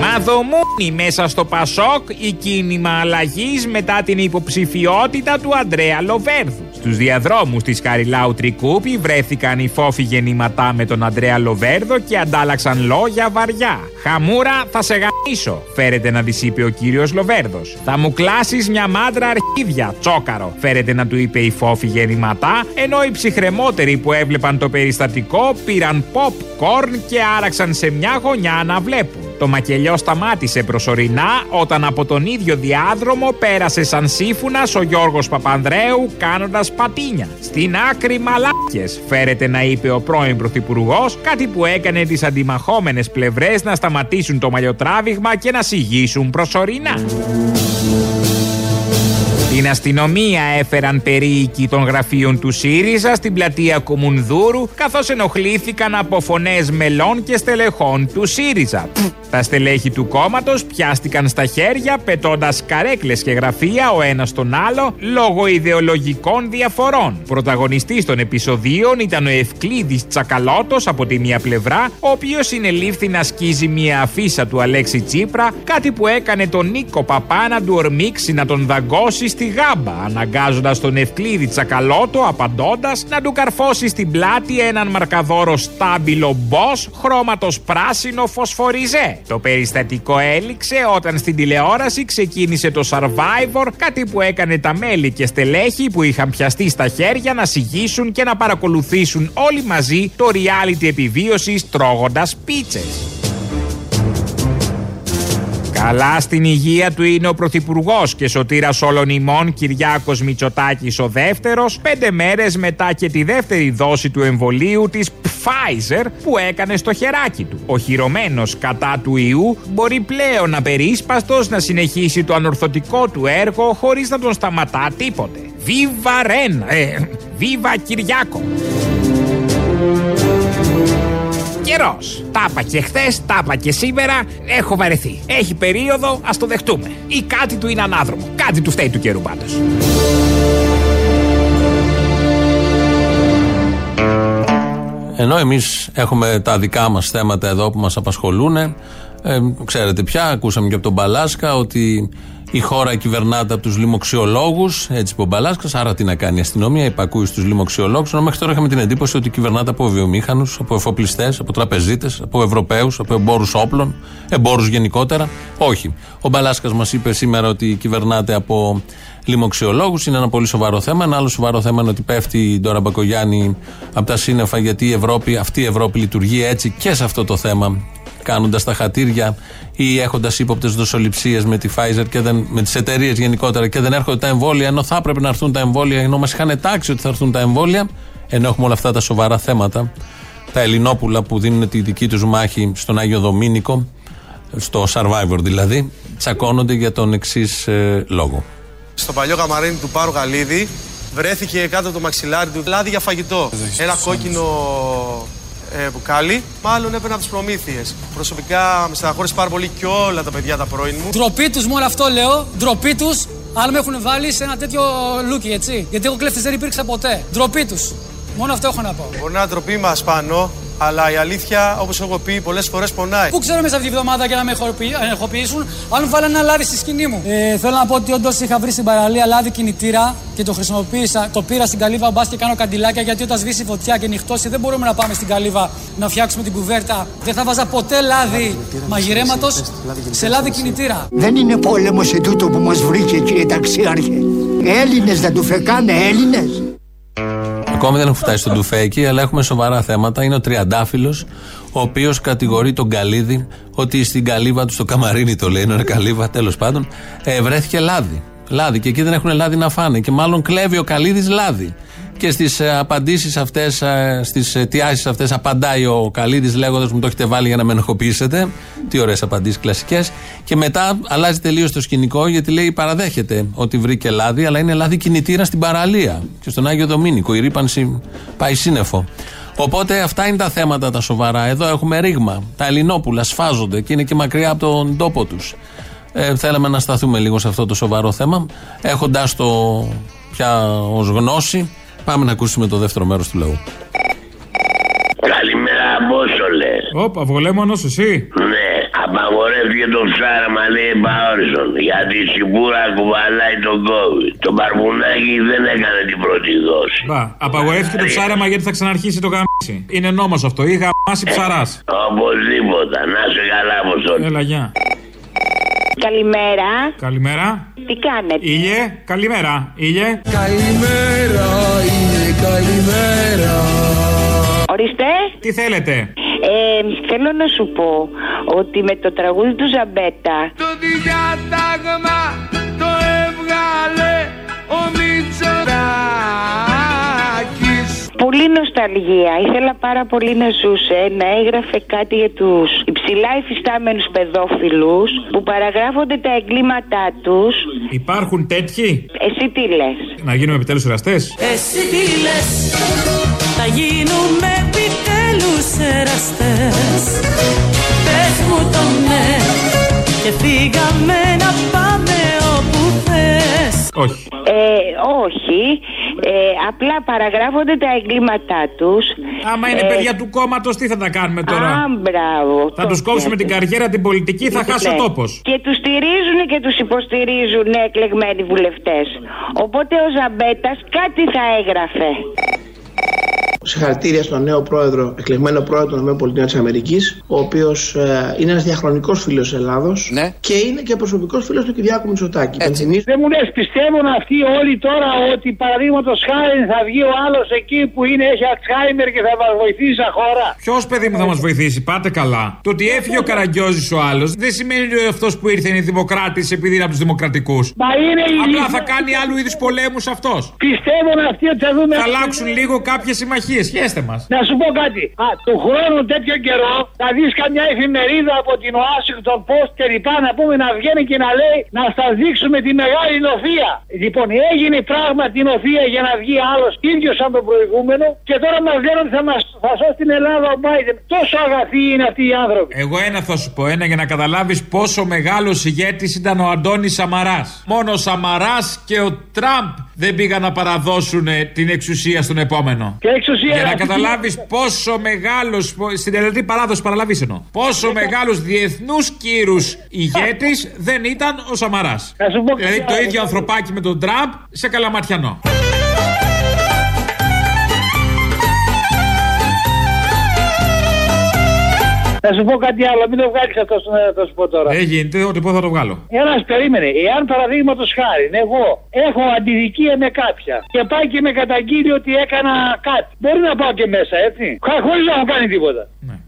Μαδομούνι μέσα στο Πασόκ η κίνημα αλλαγής μετά την υποψηφιότητα του Αντρέα Λοβέρδου. Στους διαδρόμους της Χαριλάου Τρικούπη βρέθηκαν οι φόφοι γεννηματά με τον Αντρέα Λοβέρδο και αντάλλαξαν λόγια βαριά. Χαμούρα θα σε γαμίσω, φέρεται να της είπε ο κύριος Λοβέρδος. Θα μου κλάσεις μια μάντρα αρχίδια, τσόκαρο, φέρεται να του είπε η φόφη γεννηματά, ενώ οι ψυχρεμότεροι που έβλεπαν το περιστατικό πήραν popcorn και άραξαν σε μια γωνιά να βλέπουν. Το μακελιό σταμάτησε προσωρινά όταν από τον ίδιο διάδρομο πέρασε σαν σύμφωνας ο Γιώργος Παπανδρέου κάνοντας πατίνια. Στην άκρη μαλάκες φέρεται να είπε ο πρώην Πρωθυπουργός, κάτι που έκανε τις αντιμαχόμενες πλευρές να σταματήσουν το μαλλιοτράβηγμα και να συγγύσουν προσωρινά. Την αστυνομία έφεραν περίοικοι των γραφείων του ΣΥΡΙΖΑ στην πλατεία Κουμουνδούρου, καθώς ενοχλήθηκαν από φωνές μελών και στελεχών του ΣΥΡΙΖΑ. Τα στελέχη του κόμματος πιάστηκαν στα χέρια, πετώντας καρέκλες και γραφεία ο ένας τον άλλο, λόγω ιδεολογικών διαφορών. Πρωταγωνιστής των επεισοδίων ήταν ο Ευκλήδης Τσακαλώτος από τη μία πλευρά, ο οποίος συνελήφθη να σκίζει μια αφίσα του Αλέξη Τσίπρα, κάτι που έκανε τον Νίκο Παπά να του ορμήξει να τον δαγκώσει στη γάμπα, αναγκάζοντας τον Ευκλήδη Τσακαλώτο απαντώντας να του καρφώσει στην πλάτη έναν μαρκαδόρο στάμπιλο μπό χρώματος πράσινο φωσφοριζέ. Το περιστατικό έληξε όταν στην τηλεόραση ξεκίνησε το Survivor, κάτι που έκανε τα μέλη και στελέχη που είχαν πιαστεί στα χέρια να συγγύσουν και να παρακολουθήσουν όλοι μαζί το reality επιβίωσης τρώγοντας πίτσες. Καλά στην υγεία του είναι ο Πρωθυπουργός και σωτήρας όλων ημών Κυριάκος Μητσοτάκης ο δεύτερος, πέντε μέρες μετά και τη δεύτερη δόση του εμβολίου της Pfizer που έκανε στο χεράκι του. Ο χειρωμένος κατά του ιού μπορεί πλέον απερίσπαστος να συνεχίσει το ανορθωτικό του έργο χωρίς να τον σταματά τίποτε. Βίβα Ρεν! Ε, Βίβα Κυριάκο! Καιρός. Τα είπα και χθες, τα είπα και σήμερα. Έχω βαρεθεί. Έχει περίοδο, ας το δεχτούμε. Ή κάτι του είναι ανάδρομο. Κάτι του φταίει του καιρού πάντως.
Ενώ εμείς έχουμε τα δικά μας θέματα εδώ που μας απασχολούν, ε, ξέρετε πια, ακούσαμε και από τον Μπαλάσκα ότι η χώρα κυβερνάται από τους λοιμοξιολόγους, έτσι είπε ο Μπαλάσκας. Άρα τι να κάνει η αστυνομία, υπακούει στους λοιμοξιολόγους. Ενώ μέχρι τώρα είχαμε την εντύπωση ότι κυβερνάται από βιομήχανους, από εφοπλιστές, από τραπεζίτες, από Ευρωπαίους, από εμπόρους όπλων, εμπόρους γενικότερα. Όχι. Ο Μπαλάσκας μας είπε σήμερα ότι κυβερνάται από λοιμοξιολόγους. Είναι ένα πολύ σοβαρό θέμα. Ένα άλλο σοβαρό θέμα είναι ότι πέφτει η Ντόρα Μπακογιάννη από τα σύννεφα γιατί η Ευρώπη, αυτή η Ευρώπη λειτουργεί έτσι και σε αυτό το θέμα κάνοντας τα χατήρια ή έχοντας ύποπτες δοσοληψίες με τη Pfizer και δεν, με τις εταιρείες γενικότερα και δεν έρχονται τα εμβόλια, ενώ θα έπρεπε να έρθουν τα εμβόλια, ενώ μας είχαν τάξει ότι θα έρθουν τα εμβόλια, ενώ έχουμε όλα αυτά τα σοβαρά θέματα. Τα Ελληνόπουλα που δίνουν τη δική τους μάχη στον Άγιο Δομήνικο, στο Survivor δηλαδή, τσακώνονται για τον εξής ε, λόγο.
Στο παλιό καμαρίνι του Πάρου Γαλίδη βρέθηκε κάτω από το μαξιλάρι του λάδι για φαγητό. Ένα κόκκινο ε, μπουκάλι. Μάλλον έπαιρνα από τις προμήθειες. Προσωπικά με στεναχώρησε πάρα πολύ και όλα τα παιδιά τα πρώην μου.
Ντροπή τους, μόνο αυτό λέω. Ντροπή τους, αν με έχουν βάλει σε ένα τέτοιο λούκι, έτσι. Γιατί εγώ κλέφτη δεν υπήρξα ποτέ. Ντροπή τους. Μόνο αυτό έχω να πω.
Μπορεί να ντροπή μας πάνω, αλλά η αλήθεια, όπως έχω πει, πολλές φορές πονάει.
Πού ξέρω μέσα αυτή τη βδομάδα για να με ενεχοποιήσουν, αν βάλανε ένα λάδι στη σκηνή μου. Ε, θέλω να πω ότι όντως είχα βρει στην παραλία λάδι κινητήρα και το χρησιμοποίησα. Το πήρα στην καλύβα μπας και κάνω καντιλάκια γιατί όταν σβήσει φωτιά και νυχτώσει δεν μπορούμε να πάμε στην καλύβα να φτιάξουμε την κουβέρτα. Δεν θα βάζα ποτέ λάδι μαγειρέματος σε λάδι κινητήρα.
Δεν είναι πόλεμος σε τούτο που μας βρήκε, κύριε Ταξίαρχε. Έλληνες δεν του φεκάνε, Έλληνες.
Ακόμη δεν έχουν φτάσει στον τουφέκι, αλλά έχουμε σοβαρά θέματα. Είναι ο Τριαντάφυλλος, ο οποίος κατηγορεί τον Καλίδη ότι στην καλύβα του, στο καμαρίνι το λέει, είναι καλύβα τέλος πάντων, ε, βρέθηκε λάδι. Λάδι και εκεί δεν έχουν λάδι να φάνε. Και μάλλον κλέβει ο Καλίδη λάδι. Και στις ε, απαντήσεις αυτές, ε, στις αιτιάσεις αυτές, απαντάει ο Καλίδης λέγοντας μου το έχετε βάλει για να με ενοχοποιήσετε. Τι ωραίες απαντήσεις κλασικές. Και μετά αλλάζει τελείως το σκηνικό γιατί λέει παραδέχεται ότι βρήκε λάδι, αλλά είναι λάδι κινητήρα στην παραλία και στον Άγιο Δομήνικο. Η ρήπανση πάει σύννεφο. Οπότε αυτά είναι τα θέματα τα σοβαρά. Εδώ έχουμε ρήγμα. Τα Ελληνόπουλα σφάζονται και είναι και μακριά από τον τόπο τους. Ε, θέλαμε να σταθούμε λίγο σε αυτό το σοβαρό θέμα, έχοντας το πια ως γνώση Πάμε να ακούσουμε το δεύτερο μέρος του λαού.
Καλημέρα, Απόστολε.
Όπα, βολέμονος εσύ;
Ναι, απαγορεύτηκε το ψάραμα, λέει Μπαόρισον. Γιατί η σιμπούρα κουβαλάει τον κόβι. Το παρμουνάκι δεν έκανε την πρώτη δόση.
Μπα, απαγορεύτηκε το ψάραμα γιατί θα ξαναρχίσει το γαμίσι. Είναι νόμος αυτό. Ή γαμάσει ψαράς.
Οπωσδήποτε. Να σε καλά, Απόστολε.
Έλα, γεια.
Καλημέρα.
Καλημέρα.
Τι κάνετε;
Ήλιε, καλημέρα. Ήλιε.
Καλημέρα,
Τι θέλετε;
Ε, θέλω να σου πω ότι με το τραγούδι του Ζαμπέτα.
Το διάταγμα το έβγαλε ο Μητσοτάκης
Πολύ νοσταλγία. Ήθελα πάρα πολύ να ζούσε να έγραφε κάτι για τους υψηλά υφιστάμενους παιδόφιλους που παραγράφονται τα εγκλήματά τους.
Υπάρχουν τέτοιοι;
Εσύ τι λες;
Να γίνουμε επιτέλους εραστές;
Εσύ τι λες; Θα γίνουμε επιτέλους εραστές. Πες μου το ναι. Και φύγαμε να πάμε όπου θες.
Όχι.
Ε, Όχι. Ε, Απλά παραγράφονται τα εγκλήματά τους.
Άμα είναι ε, παιδιά του κόμματος τι θα τα κάνουμε τώρα;
Α, μπράβο.
Θα τους κόψουμε την καριέρα την πολιτική θα χάσει ο τόπος.
Και τους στηρίζουν και τους υποστηρίζουν εκλεγμένοι βουλευτές. Οπότε ο Ζαμπέτας κάτι θα έγραφε
Συγχαρητήρια στον νέο πρόεδρο, εκλεγμένο πρόεδρο των ΗΠΑ της Αμερικής, ο οποίος ε, είναι ένας διαχρονικός φίλος Ελλάδος
ναι.
και είναι και προσωπικός φίλος του Κυριάκου Μητσοτάκη.
Δεν μου λες, πιστεύουν αυτοί όλοι τώρα ότι παραδείγματος χάρη θα βγει ο άλλος εκεί που είναι, έχει Αλτσχάιμερ και θα μας βοηθήσει σαν χώρα;
Ποιος παιδί μου θα μας βοηθήσει, πάτε καλά. Το ότι έφυγε ο Καραγκιόζης ο άλλος δεν σημαίνει ότι αυτός που ήρθε είναι δημοκράτης επειδή είναι από τους δημοκρατικούς.
Μα είναι
Απλά θα κάνει άλλου είδους πολέμους αυτός.
Πιστεύουν αυτοί ότι θα δούμε.
Θα αλλάξουν λίγο κάποιες συμμαχίες. Σχέστε μας.
Να σου πω κάτι. Α, του χρόνου τέτοιο καιρό θα δεις καμιά εφημερίδα από την Washington Post και λοιπά να πούμε να βγαίνει και να λέει να σας δείξουμε τη μεγάλη νοθεία. Λοιπόν, έγινε πράγμα την νοθεία για να βγει άλλος ίδιος σαν τον προηγούμενο και τώρα μας λένε ότι θα μας θα σώσει την Ελλάδα ο Biden. Τόσο αγαθοί είναι αυτοί οι άνθρωποι.
Εγώ ένα θα σου πω, ένα για να καταλάβεις πόσο μεγάλος ηγέτης ήταν ο Αντώνη Σαμαράς. Μόνο ο Σαμαράς και ο Τραμπ δεν πήγαν να παραδώσουν ε, την εξουσία στον επόμενο.
Και εξουσία
Για να
αυτή-
καταλάβεις πόσο μεγάλος. Στην τελευταία παράδοση παραλαβή εννοώ. Πόσο μεγάλος διεθνούς κύρους ηγέτης δεν ήταν ο Σαμαράς. Δηλαδή το ίδιο ανθρωπάκι με τον Τραμπ σε καλαματιανό.
Θα σου πω κάτι άλλο, μην το βγάλεις αυτό που θα σου πω τώρα.
Δεν γίνεται, ό,τι πω θα το βγάλω.
Ένας περίμενε. Εάν παραδείγματος χάρη, εγώ έχω αντιδικία με κάποια και πάει και με καταγγείλει ότι έκανα κάτι. Μπορεί να πάω και μέσα, έτσι. Χωρίς να έχω κάνει τίποτα.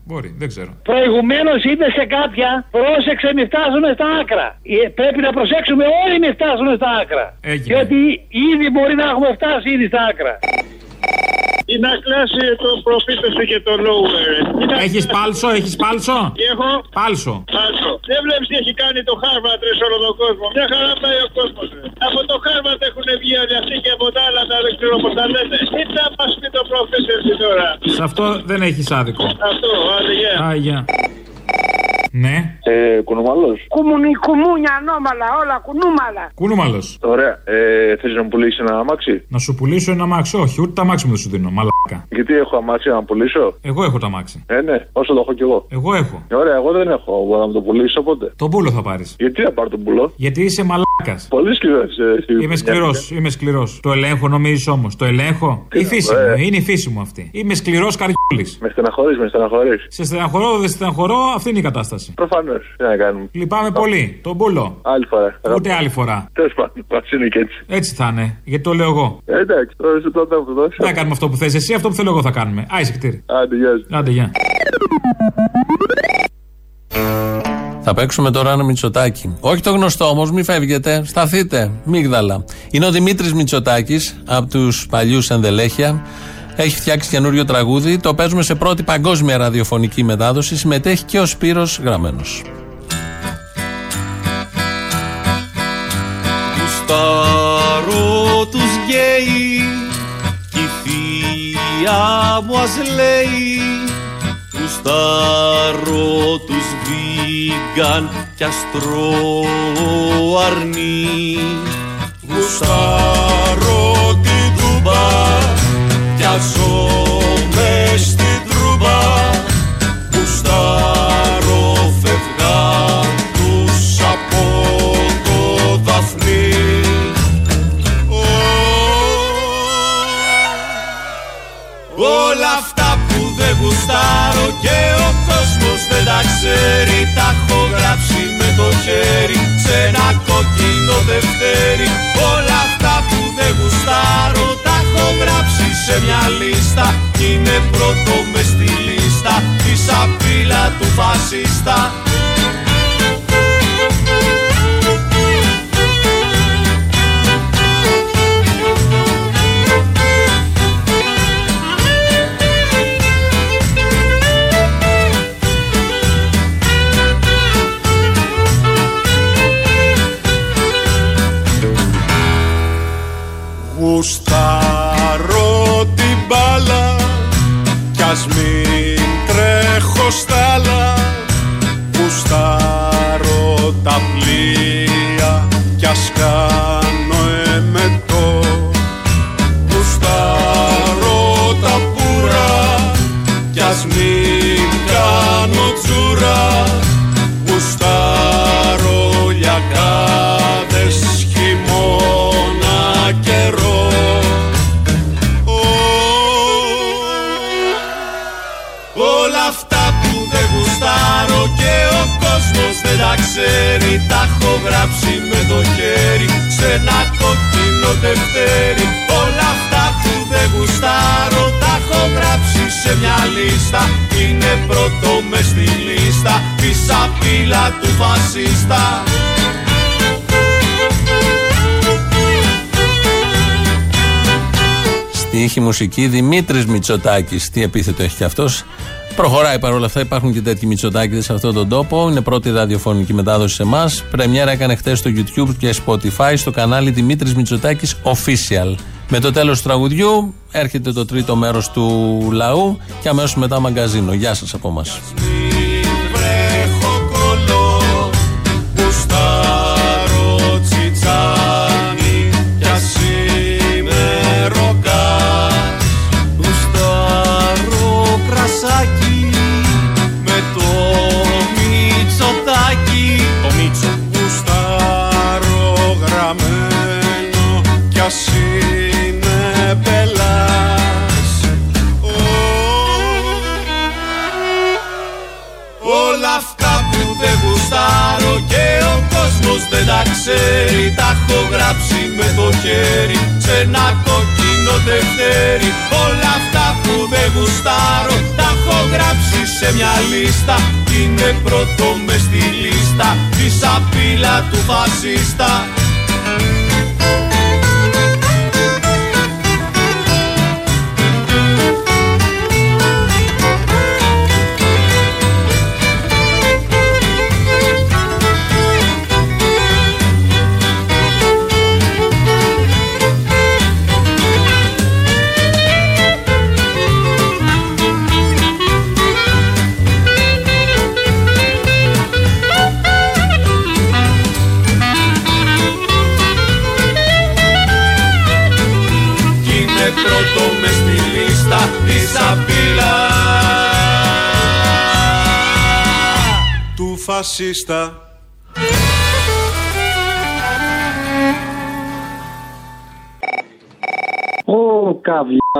Μπορεί, δεν ξέρω.
Προηγουμένως είπε σε κάποια, πρόσεξε, μην φτάσουμε στα άκρα. Ε, Πρέπει να προσέξουμε όλοι μην φτάσουμε στα άκρα.
Έγινε.
Και ότι ήδη μπορεί να έχουμε φτάσει ήδη στα άκρα.
Ή να κλάσει το προφήτε σου και το lower.
Έχεις πάλσο, έχεις πάλσο;
Και έχω;
Πάλσο.
Άσο. Δεν βλέπεις τι έχει κάνει το Χάρβατ ρε σε όλο τον κόσμο. Μια χαρά πάει ο κόσμος. Από το Χάρβατ έχουν βγει όλοι αυτοί και από τα άλλα τα δεν ξέρω πώς τα λένε. Τι θα μα πει το προφήτε σου τώρα;
Σε αυτό δεν έχεις άδικο.
Αυτό, άντε γεια.
Α, γεια. Ναι.
Ε, κουνούμαλο.
Κουμουνι, κουμούνια, ανώμαλα, όλα κουνούμαλα.
Κούνομαλο.
Ωραία. Ε, Θες να μου πουλήσεις ένα αμάξι;
Να σου πουλήσω ένα αμάξι. Όχι, ούτε τα αμάξι μου δεν σου δίνω. Μαλάκα.
Γιατί έχω αμάξι να πουλήσω;
Εγώ έχω τα αμάξι.
Ε, ναι, όσο το έχω κι εγώ.
Εγώ έχω.
Ε, Ωραία, εγώ δεν έχω. Μπορώ να μου το πουλήσω οπότε.
Τον πούλο θα πάρεις.
Γιατί να πάρω τον πουλό.
Γιατί είσαι μαλάκας.
Πολύ σκληρός.
Είμαι σκληρός, είμαι σκληρός. Το ελέγχω νομίζεις όμως. Το ελέγχω.
Τι
Η
να
φύση
πω, ε.
μου, είναι η φύση μου αυτή. Είμαι σκληρός καριόλης.
Με στεναχωρείς, με στεναχωρείς.
Σε στεναχωρώ, δεν στεναχωρώ, αυτή είναι η κατάσταση.
Προφανώς. Τι να κάνουμε.
Λυπάμαι πολύ. Τον πούλο.
Άλλη φορά.
Ούτε άλλη φορά.
Τέλος πάντων, μα είναι και έτσι.
Έτσι θα είναι. Γιατί το λέω εγώ.
Ε, εντάξει, τώρα σε τότε θα το δώσω.
Δεν θα κάνουμε αυτό που θες εσύ, αυτό που θέλω εγώ θα κάνουμε. Άισε κτήρι.
Άντε, γεια σας.
Άντε, γεια.
Θα παίξουμε τώρα ένα Μητσοτάκι. Όχι το γνωστό όμως, μην φεύγετε. Σταθείτε. Μίγδαλα. Είναι ο Δημήτρης Μητσοτάκης από τους παλιούς ενδελέχεια. Έχει φτιάξει καινούριο τραγούδι. Το παίζουμε σε πρώτη παγκόσμια ραδιοφωνική μετάδοση. Συμμετέχει και ο Σπύρος Γραμμένος.
Γουστάρω τους γκέι κι η θεία μου ας λέει Γουστάρω τους βίγκαν κι αστρό αρνί Γουστάρω την τούμπα κι πρώτο μες στη λίστα τη σαπίλα του φασίστα γράψει με το χέρι σε ένα κόκκινο δευτέρι Όλα αυτά που δεν γουστάρω τα έχω γράψει σε μια λίστα Είναι πρώτο μες στη λίστα τη σαπίλα του φασίστα
Στη ήχη μουσική Δημήτρης Μητσοτάκης. Τι επίθετο έχει και αυτός; Προχωράει παρόλα αυτά, υπάρχουν και τέτοιοι Μητσοτάκηδες σε αυτόν τον τόπο. Είναι πρώτη ραδιοφωνική μετάδοση σε εμάς. Πρεμιέρα έκανε χθες στο YouTube και Spotify στο κανάλι Δημήτρης Μητσοτάκης Official. Με το τέλος του τραγουδιού έρχεται το τρίτο μέρος του λαού και αμέσως μετά μαγκαζίνο. Γεια σας από
εμάς. Ας είμαι πελάς; Όλα αυτά που δεν γουστάρω και ο κόσμος δεν τα ξέρει Τα έχω γράψει με το χέρι σε ένα κόκκινο τευτέρι Όλα αυτά που δεν γουστάρω τα έχω γράψει σε μια λίστα Είναι πρώτο μες στη λίστα της σαπίλα του φασίστα του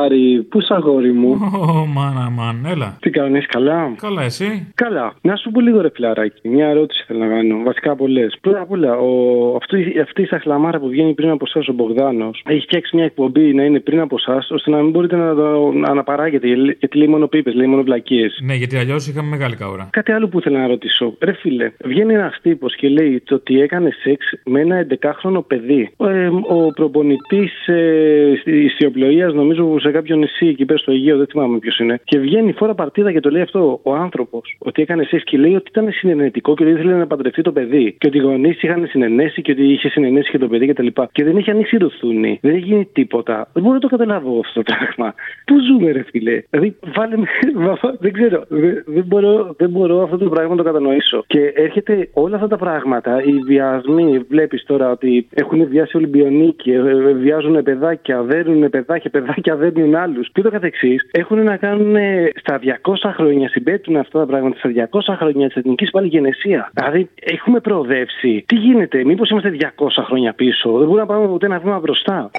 καβλιάρι, πού σ' αγόρι μου;
Ω, μάνα, μαν, έλα.
Τι κάνεις, καλά;
Καλά, εσύ;
Καλά. Να σου πω λίγο ρε φιλαράκι. Μια ερώτηση θέλω να κάνω. Βασικά πολλές. Πρώτα απ' όλα, ο... αυτή, αυτή η σαχλαμάρα που βγαίνει πριν από εσάς ο Μπογδάνος έχει φτιάξει μια εκπομπή να είναι πριν από εσάς, ώστε να μην μπορείτε να το να αναπαράγετε. Γιατί λέει μόνο πίπες, λέει μόνο βλακίες.
Ναι, γιατί αλλιώς είχαμε μεγάλη καούρα.
Κάτι άλλο που ήθελα να ρωτήσω. Ρε φίλε, βγαίνει ένας τύπος και λέει το ότι έκανε σεξ με ένα 11χρονο παιδί. Ε, ο προπονητής ε, ιστιοπλοείας, νομίζω σε κάποιο νησί εκεί πέρα στο Αιγαίο, δεν θυμάμαι ποιος είναι. Και βγαίνει φορά παρτίδα και το λέει αυτό ο άνθρωπος. Ότι έκανε σεξ και λέει ότι ήταν συνενετικό και ότι ήθελε να παντρευτεί το παιδί. Και ότι οι γονείς είχαν συνενέσει και ότι είχε συνενέσει και το παιδί κτλ. Και, και δεν είχε ανοίξει ρουθούνη. Δεν έχει γίνει τίποτα. Δεν μπορώ να το καταλάβω αυτό το πράγμα. Πού ζούμε, ρε φίλε; Δηλαδή, βάλε με. δεν ξέρω. Δεν, δεν, μπορώ, δεν μπορώ αυτό το πράγμα να το κατανοήσω. Και έρχεται όλα αυτά τα πράγματα, οι βιασμοί, βλέπεις τώρα ότι έχουν βιάσει Ολυμπιονίκοι, ε, ε, βιάζουν παιδάκια, δέρνουν παιδάκια, παιδάκια δέρνουν άλλους και το καθεξής. Έχουν να κάνουν ε, στα 200 χρόνια, συμπέτουν αυτά τα πράγματα στα 200 χρόνια της εθνικής πάλι γενεσία. Δηλαδή, έχουμε προοδεύσει. Τι γίνεται, μήπως είμαστε 200 χρόνια πίσω, δεν μπορούμε να πάμε ούτε ένα βήμα μπροστά.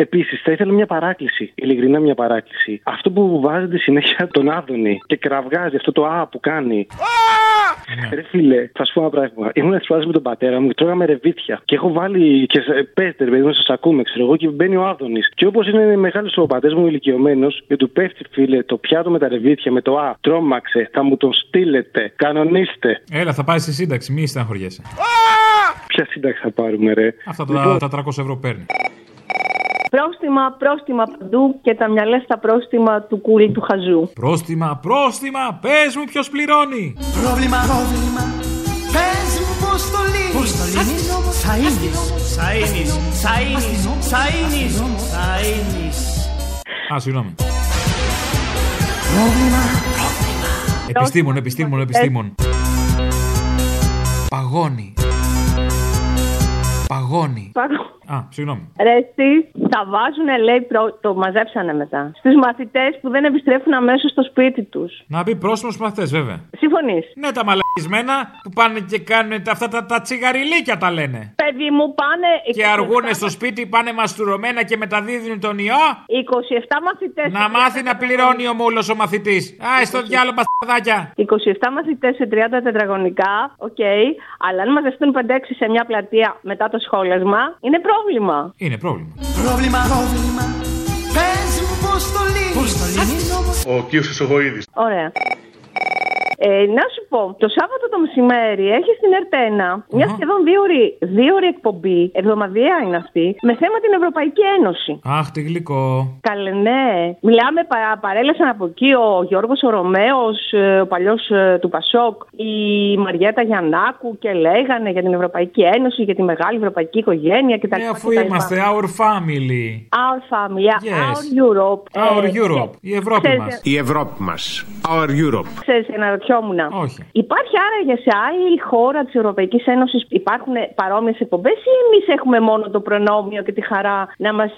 Επίσης, θα ήθελα μια παράκληση, ειλικρινά μια παράκληση. Αυτό που βάζετε συνέχεια τον Άδωνη και κραυγάζει αυτό το Α που κάνει. Ρε φίλε, θα σου πω ένα πράγμα. Ήμουν εξπράσει με τον πατέρα μου και τρώγαμε ρεβίτια. Και έχω βάλει και σε- πέστε, ρε παιδί μου, σας ακούμε, ξέρω εγώ, και μπαίνει ο Άδωνης. Και όπως είναι μεγάλος ο πατέρας μου ηλικιωμένος, και του πέφτει, φίλε, το πιάτο με τα ρεβίτια με το Α, τρόμαξε, θα μου τον στείλετε, κανονίστε.
Έλα, θα πάει στη σύνταξη, μη στεναχωριέσαι.
Ποια σύνταξη θα πάρουμε, ρε;
Αυτά τα,
Λοιπόν,
τα 300 ευρώ παίρνει.
Πρόστιμα, πρόστιμα παντού και τα μυαλά στα πρόστιμα του κούλι του χαζού.
Πρόστιμα, πρόστιμα, πες μου ποιος πληρώνει.
Πρόβλημα, πρόβλημα. Πες μου πως το λύνεις. Πώς το λύνεις; Σαΐνεις Σαΐνεις Σαΐνεις Σαΐνεις Σαΐνεις
Α, συγγνώμη.
Πρόβλημα.
Επιστήμον, επιστήμον, επιστήμον. Παγώνει. Παγώνει. Α, συγγνώμη.
Ρε εσύ, τα βάζουν, λέει, προ... το μαζέψανε μετά. Στους μαθητές που δεν επιστρέφουν αμέσως στο σπίτι τους.
Να μπει πρόσημο στους μαθητές, βέβαια.
Συμφωνείς;
Ναι, τα μαλακισμένα που πάνε και κάνουν τα- αυτά τα, τα τσιγαριλίκια τα λένε.
Παιδί μου πάνε...
Και αργούνε στο σπίτι, πάνε μαστουρωμένα και μεταδίδουν τον ιό.
27 μαθητές...
Να μάθει να πληρώνει ο μούλος ο μαθητής. Α, στο διάλογο μπασταδάκια.
27 μαθητές σε 30 τετραγωνικά, οκ, αλλά αν μαζευτούν 5-6 σε μια πλατεία μετά το σχόλασμα, είναι πρόβλημα.
Είναι πρόβλημα.
Πρόβλημα Πρόβλημα Πες μου πως το λύνεις Πώς το λύνεις;
Ο κύριος Ισογοίδης.
Ωραία. Ε, να σου πω, το Σάββατο το μεσημέρι έχεις στην ΕΡΤ Ένα μια σχεδόν δίωρη, δίωρη εκπομπή, εβδομαδιαία είναι αυτή, με θέμα την Ευρωπαϊκή Ένωση.
Αχ, τι γλυκό.
Καλέ, ναι. Μιλάμε, πα, παρέλασαν από εκεί ο Γιώργος ο Ρωμαίος, ο παλιός του Πασόκ, η Μαριέτα Γιαννάκου και λέγανε για την Ευρωπαϊκή Ένωση, για τη μεγάλη ευρωπαϊκή οικογένεια κτλ.
Ναι, αφού είμαστε our family.
Our family,
Yes.
our Europe.
Our
Ε,
Europe. Η Ευρώπη
ξέρεις,
μας.
Η Ευρώπη μας. Our Europe.
Ξέρεις, αναρωτιόμουν.
Όχι.
Υπάρχει άραγε σε άλλη χώρα της Ευρωπαϊκής Ένωσης υπάρχουν παρόμοιες εκπομπές ή εμείς έχουμε μόνο το προνόμιο και τη χαρά να μας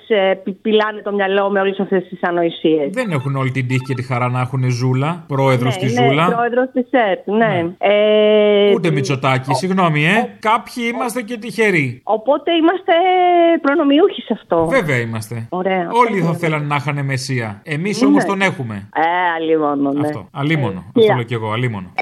πιλάνε το μυαλό με όλες αυτές τις ανοησίες;
Δεν έχουν όλη την τύχη και τη χαρά να έχουν Ζούλα, πρόεδρος
ναι,
στη
είναι
Ζούλα.
πρόεδρος της ΕΡΤ, ναι. Ε,
Ούτε Μητσοτάκη, συγγνώμη, ε. Κάποιοι είμαστε και τυχεροί.
Οπότε είμαστε προνομιούχοι σε αυτό.
Βέβαια είμαστε.
Ωραία.
Όλοι θα θέλανε να είχαν μεσία. Εμείς
Ναι.
όμως τον έχουμε.
Ε, αλλήμον, ναι.
Αυτό. Αλίμονο.
Ε,
Αυτό
yeah.
λέω κι εγώ. Αλίμονο.